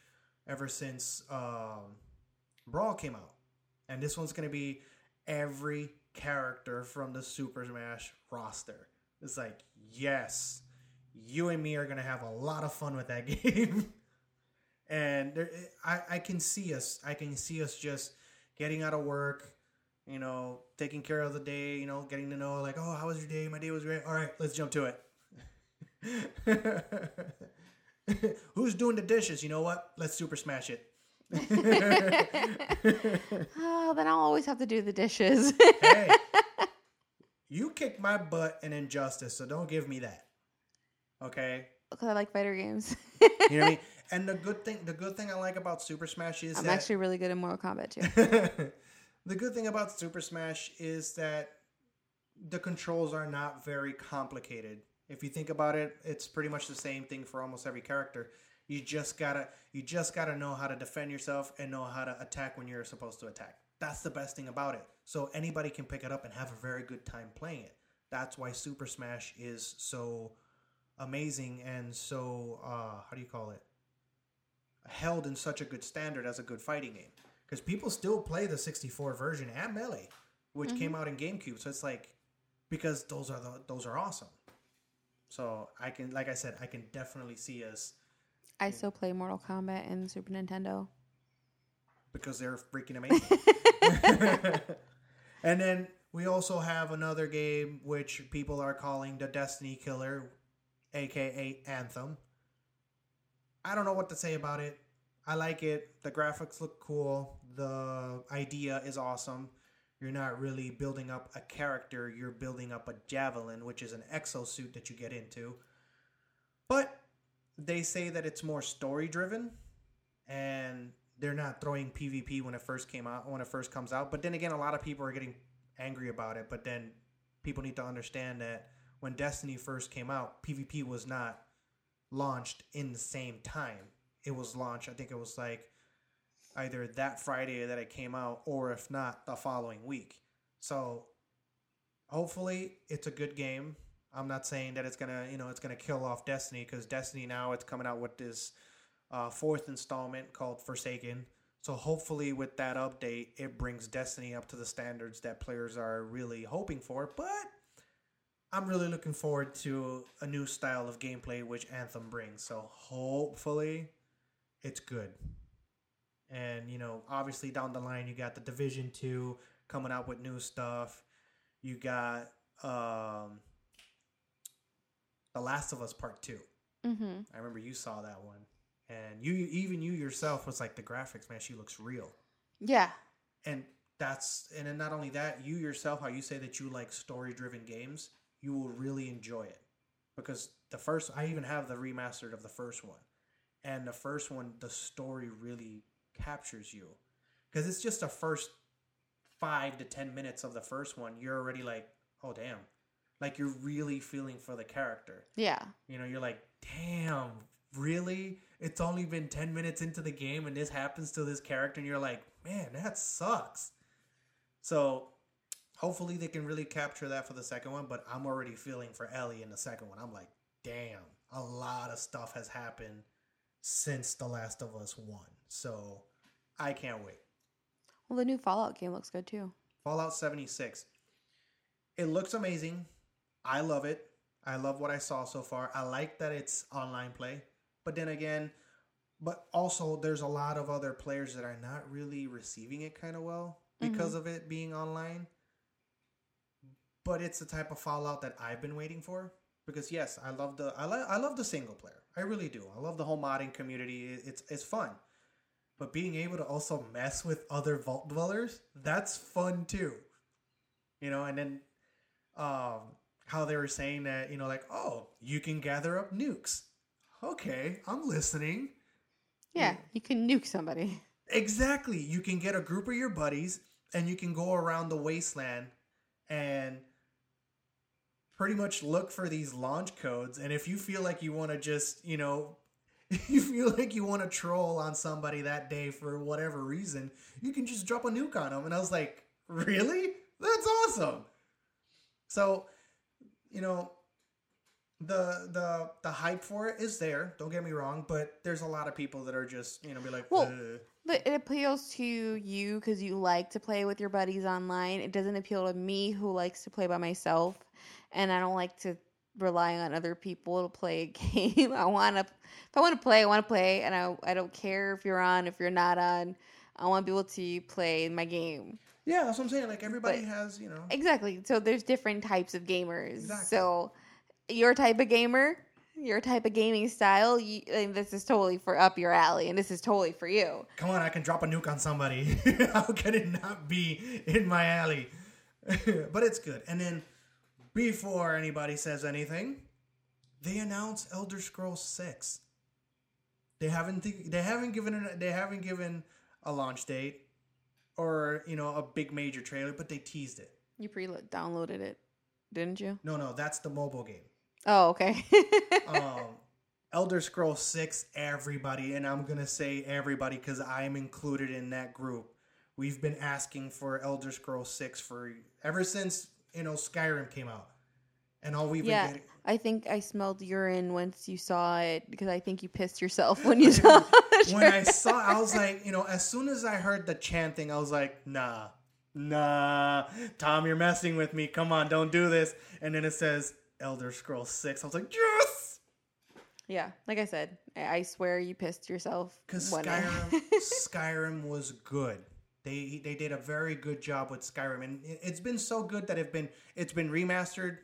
ever since um, Brawl came out, and this one's gonna be every character from the Super Smash roster. It's like, yes, you and me are gonna have a lot of fun with that [LAUGHS] game, and there, I I can see us, I can see us just getting out of work you know, taking care of the day, you know, getting to know like, oh, how was your day? My day was great. All right, let's jump to it. [LAUGHS] Who's doing the dishes? You know what? Let's super smash it. [LAUGHS]
Oh, then I'll always have to do the dishes.
hey, [LAUGHS] you kicked my butt in injustice, so don't give me that. Okay,
Because I like fighter games.
you know what I mean. And the good thing, the good thing I like about Super Smash is
I'm
that
actually really good at Mortal Kombat too.
The good thing about Super Smash is that the controls are not very complicated. If you think about it, it's pretty much the same thing for almost every character. You just gotta you just gotta know how to defend yourself and know how to attack when you're supposed to attack. That's the best thing about it. So anybody can pick it up and have a very good time playing it. That's why Super Smash is so amazing and so uh, how do you call it? Held in such a good standard as a good fighting game because people still play the 64 version and Melee, which came mm-hmm. out in GameCube. So it's like because those are the those are awesome. So I can, like I said, I can definitely see us
I still play Mortal Kombat and Super Nintendo.
because they're freaking amazing. [LAUGHS] [LAUGHS] and then we also have another game which people are calling the Destiny Killer, aka Anthem. I don't know what to say about it. I like it. The graphics look cool. The idea is awesome. You're not really building up a character, you're building up a javelin, which is an exosuit that you get into. But they say that it's more story driven and they're not throwing PvP when it first came out when it first comes out. But then again, a lot of people are getting angry about it. But then people need to understand that when Destiny first came out, PvP was not launched in the same time. It was launched, I think it was like either that Friday that it came out, or if not, the following week. So hopefully it's a good game. I'm not saying that it's gonna, you know, it's gonna kill off Destiny because Destiny now it's coming out with this uh, fourth installment called Forsaken. So hopefully with that update, it brings Destiny up to the standards that players are really hoping for. But I'm really looking forward to a new style of gameplay which Anthem brings. So hopefully it's good. And you know, obviously down the line you got the Division 2 coming out with new stuff. You got um The Last of Us Part 2.
Mm-hmm.
I remember you saw that one. And you even you yourself was like the graphics, man, she looks real.
Yeah.
And that's and then not only that, you yourself, how you say that you like story driven games, you will really enjoy it. Because the first I even have the remastered of the first one. And the first one, the story really captures you. Because it's just the first five to ten minutes of the first one, you're already like, oh damn. Like you're really feeling for the character.
Yeah.
You know, you're like, damn, really? It's only been 10 minutes into the game and this happens to this character, and you're like, man, that sucks. So hopefully they can really capture that for the second one, but I'm already feeling for Ellie in the second one. I'm like, damn, a lot of stuff has happened since The Last of Us 1. So I can't wait.
Well, the new Fallout game looks good too.
Fallout 76. It looks amazing. I love it. I love what I saw so far. I like that it's online play. But then again, but also there's a lot of other players that are not really receiving it kind of well mm-hmm. because of it being online. But it's the type of Fallout that I've been waiting for because yes, I love the I, lo- I love the single player. I really do. I love the whole modding community. It's it's fun. But being able to also mess with other vault dwellers, that's fun too. You know, and then um how they were saying that, you know, like, oh, you can gather up nukes. Okay, I'm listening.
Yeah, you can nuke somebody.
Exactly. You can get a group of your buddies and you can go around the wasteland and pretty much look for these launch codes. And if you feel like you want to just, you know, [LAUGHS] you feel like you want to troll on somebody that day for whatever reason, you can just drop a nuke on them. And I was like, really? That's awesome. So, you know, the the the hype for it is there. Don't get me wrong, but there's a lot of people that are just you know be like,
Well,
"Ugh."
But it appeals to you because you like to play with your buddies online. It doesn't appeal to me who likes to play by myself, and I don't like to rely on other people to play a [LAUGHS] game. I want to, if I want to play, I want to play, and I I don't care if you're on, if you're not on. I want to be able to play my game.
yeah, that's what I'm saying. Like everybody
But-
has you know.
Exactly. So there's different types of gamers.
Exactly.
So your type of gamer, your type of gaming style, you, and this is totally for up your alley, and this is totally for you.
Come on, I can drop a nuke on somebody. [LAUGHS] How can it not be in my alley? [LAUGHS] but it's good. And then before anybody says anything, they announce Elder Scrolls 6. They haven't they haven't given it they haven't given a launch date or, you know, a big major trailer, but they teased it.
You pre downloaded it, didn't you?
No, no, that's the mobile game.
Oh, okay. [LAUGHS]
um, Elder Scrolls 6, everybody, and I'm going to say everybody because I'm included in that group. We've been asking for Elder Scrolls 6 for ever since, you know, Skyrim came out. And all we've
yeah,
been getting.
I think I smelled urine once you saw it because I think you pissed yourself when you [LAUGHS] saw it.
When I saw, I was like, you know, as soon as I heard the chanting, I was like, nah, nah, Tom, you're messing with me. Come on, don't do this. And then it says Elder Scrolls 6. I was like, yes!
Yeah, like I said, I swear you pissed yourself.
Because
when-
Skyrim, [LAUGHS] Skyrim was good. They they did a very good job with Skyrim, and it- it's been so good that it's been it's been remastered,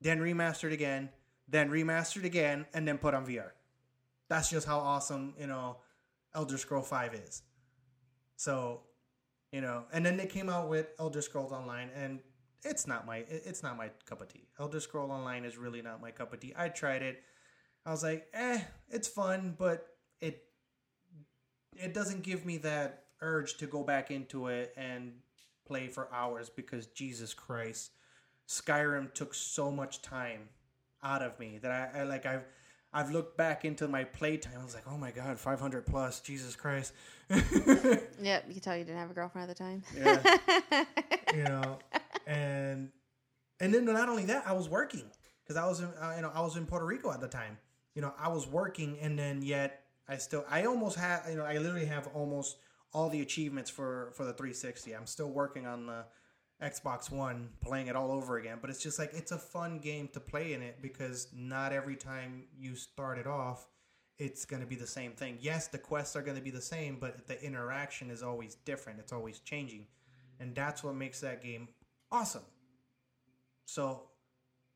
then remastered again, then remastered again, and then put on VR. That's just how awesome you know Elder Scroll Five is. So, you know, and then they came out with Elder Scrolls Online, and it's not my it's not my cup of tea. Elder Scroll Online is really not my cup of tea. I tried it. I was like, eh, it's fun, but it it doesn't give me that urge to go back into it and play for hours because Jesus Christ, Skyrim took so much time out of me that I, I like I've I've looked back into my playtime. I was like, oh my god, 500 plus, Jesus Christ. [LAUGHS]
Yep, you can tell you didn't have a girlfriend at the time.
Yeah. [LAUGHS] you know, and and then not only that, I was working because I was in uh, you know I was in Puerto Rico at the time. You know, I was working, and then yet I still I almost had you know I literally have almost all the achievements for for the 360. I'm still working on the Xbox One, playing it all over again. But it's just like it's a fun game to play in it because not every time you start it off, it's going to be the same thing. Yes, the quests are going to be the same, but the interaction is always different. It's always changing, and that's what makes that game awesome. So,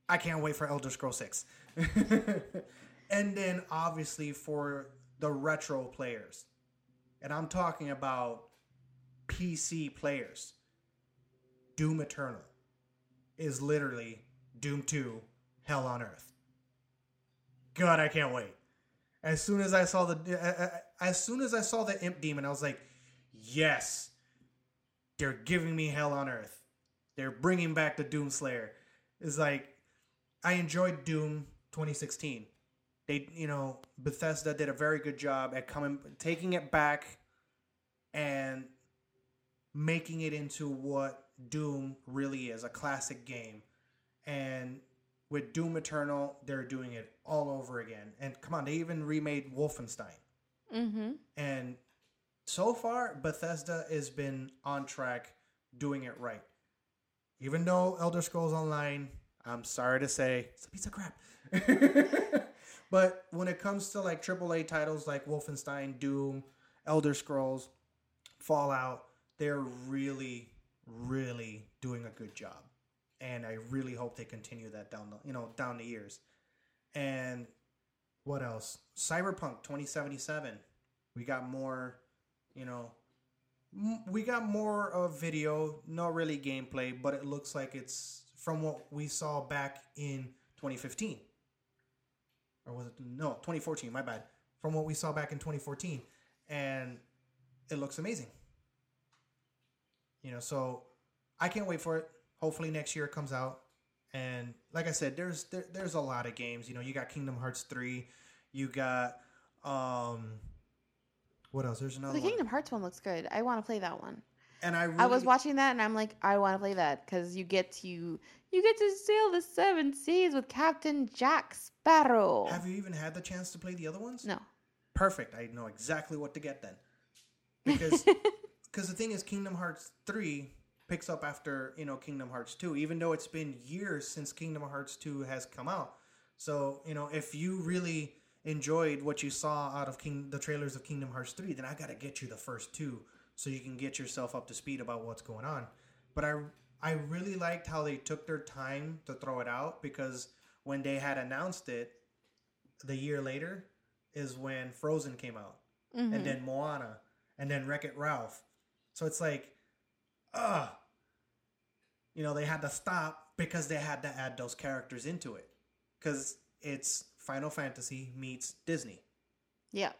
I can't wait for Elder Scroll Six, [LAUGHS] and then obviously for the retro players, and I'm talking about PC players. Doom Eternal is literally Doom 2 Hell on Earth. God, I can't wait. As soon as I saw the as soon as I saw the imp demon, I was like, "Yes. They're giving me Hell on Earth. They're bringing back the Doom Slayer." It's like I enjoyed Doom 2016. They, you know, Bethesda did a very good job at coming taking it back and making it into what Doom really is a classic game. And with Doom Eternal, they're doing it all over again. And come on, they even remade Wolfenstein.
mm-hmm.
And so far, Bethesda has been on track doing it right. Even though Elder Scrolls Online, I'm sorry to say, it's a piece of crap. [LAUGHS] but when it comes to like AAA titles like Wolfenstein, Doom, Elder Scrolls, Fallout, they're really, really doing a good job. And I really hope they continue that down the you know down the years. And what else? Cyberpunk 2077. We got more, you know, we got more of video, not really gameplay, but it looks like it's from what we saw back in 2015. Or was it no, 2014, my bad. From what we saw back in 2014 and it looks amazing. You know, so I can't wait for it. Hopefully next year it comes out. And like I said, there's there, there's a lot of games. You know, you got Kingdom Hearts 3, you got um what else? There's another
The
one.
Kingdom Hearts one looks good. I want to play that one.
And I really,
I was watching that and I'm like, I want to play that because you get to you get to sail the seven seas with Captain Jack Sparrow.
Have you even had the chance to play the other ones?
no.
Perfect. I know exactly what to get then. [LAUGHS] Because because the thing is Kingdom Hearts 3 picks up after, you know, Kingdom Hearts 2 even though it's been years since Kingdom Hearts 2 has come out. So, you know, if you really enjoyed what you saw out of King the trailers of Kingdom Hearts 3, then I got to get you the first two so you can get yourself up to speed about what's going on. But I I really liked how they took their time to throw it out because when they had announced it the year later is when Frozen came out
Mhm.
and then Moana and then Wreck It Ralph. So it's like, ah, you know, they had to stop because they had to add those characters into it because it's Final Fantasy meets Disney,
yeah.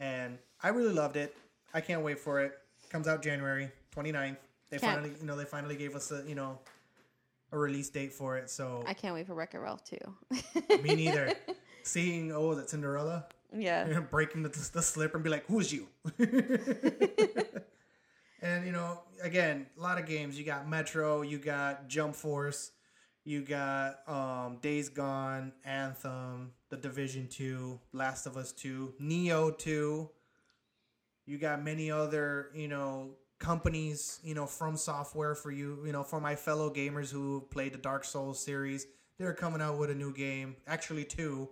and I really loved it. I can't wait for it. Comes out January 29th. They finally, you know, they finally gave us a, you know, a release date for it. So
I can't wait for Wreck-It Ralph too.
me neither. [LAUGHS] Seeing oh, is it Cinderella?
Yeah. [LAUGHS]
breaking the, the slipper and be like, "Who's you?" [LAUGHS] and you know, again, a lot of games. You got Metro, you got Jump Force, you got um, Days Gone, Anthem, The Division Two, Last of Us Two, Nioh Two. You got many other, you know, companies, you know, FromSoftware for you, you know, for my fellow gamers who played the Dark Souls series. They're coming out with a new game, actually two.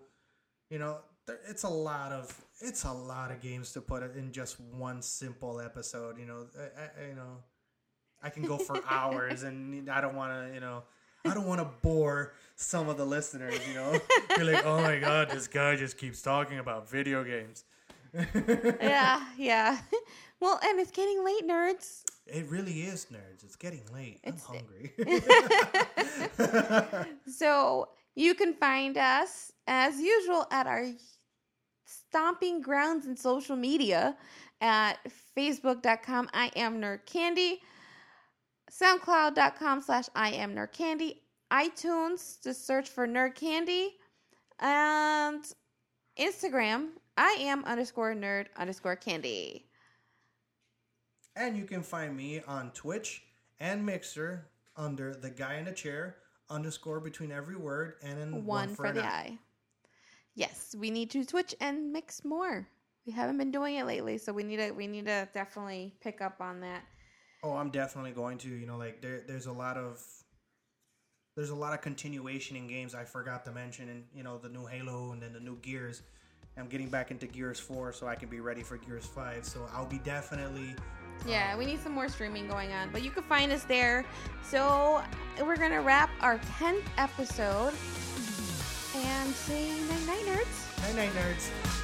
You know, there, it's a lot of it's a lot of games to put in just one simple episode. You know, I, I, you know, I can go for [LAUGHS] hours, and I don't want to, you know, I don't want to bore some of the listeners. You know, be like, oh my god, this guy just keeps talking about video games.
Yeah, yeah. [LAUGHS] Well, and it's getting late, nerds.
It really is, nerds. It's getting late.
It's-
I'm hungry. [LAUGHS]
So you can find us as usual at our stomping grounds in social media at facebook.com I am nerd candy, soundcloud.com slash I am nerd candy, iTunes, just search for nerd candy, and Instagram, I am underscore nerd underscore candy.
And you can find me on Twitch and Mixer under the guy in the chair underscore between every word and in
One,
one,
for,
an
the
eye.
eye. Yes, we need to switch and mix more. We haven't been doing it lately, so we need to we need to definitely pick up on that.
Oh, I'm definitely going to. You know, like there, there's a lot of there's a lot of continuation in games I forgot to mention, and you know the new Halo and then the new Gears. I'm getting back into Gears 4 so I can be ready for Gears 5. So I'll be definitely
Yeah, we need some more streaming going on, but you can find us there. So we're gonna wrap our tenth episode and say night night nerds.
night night nerds.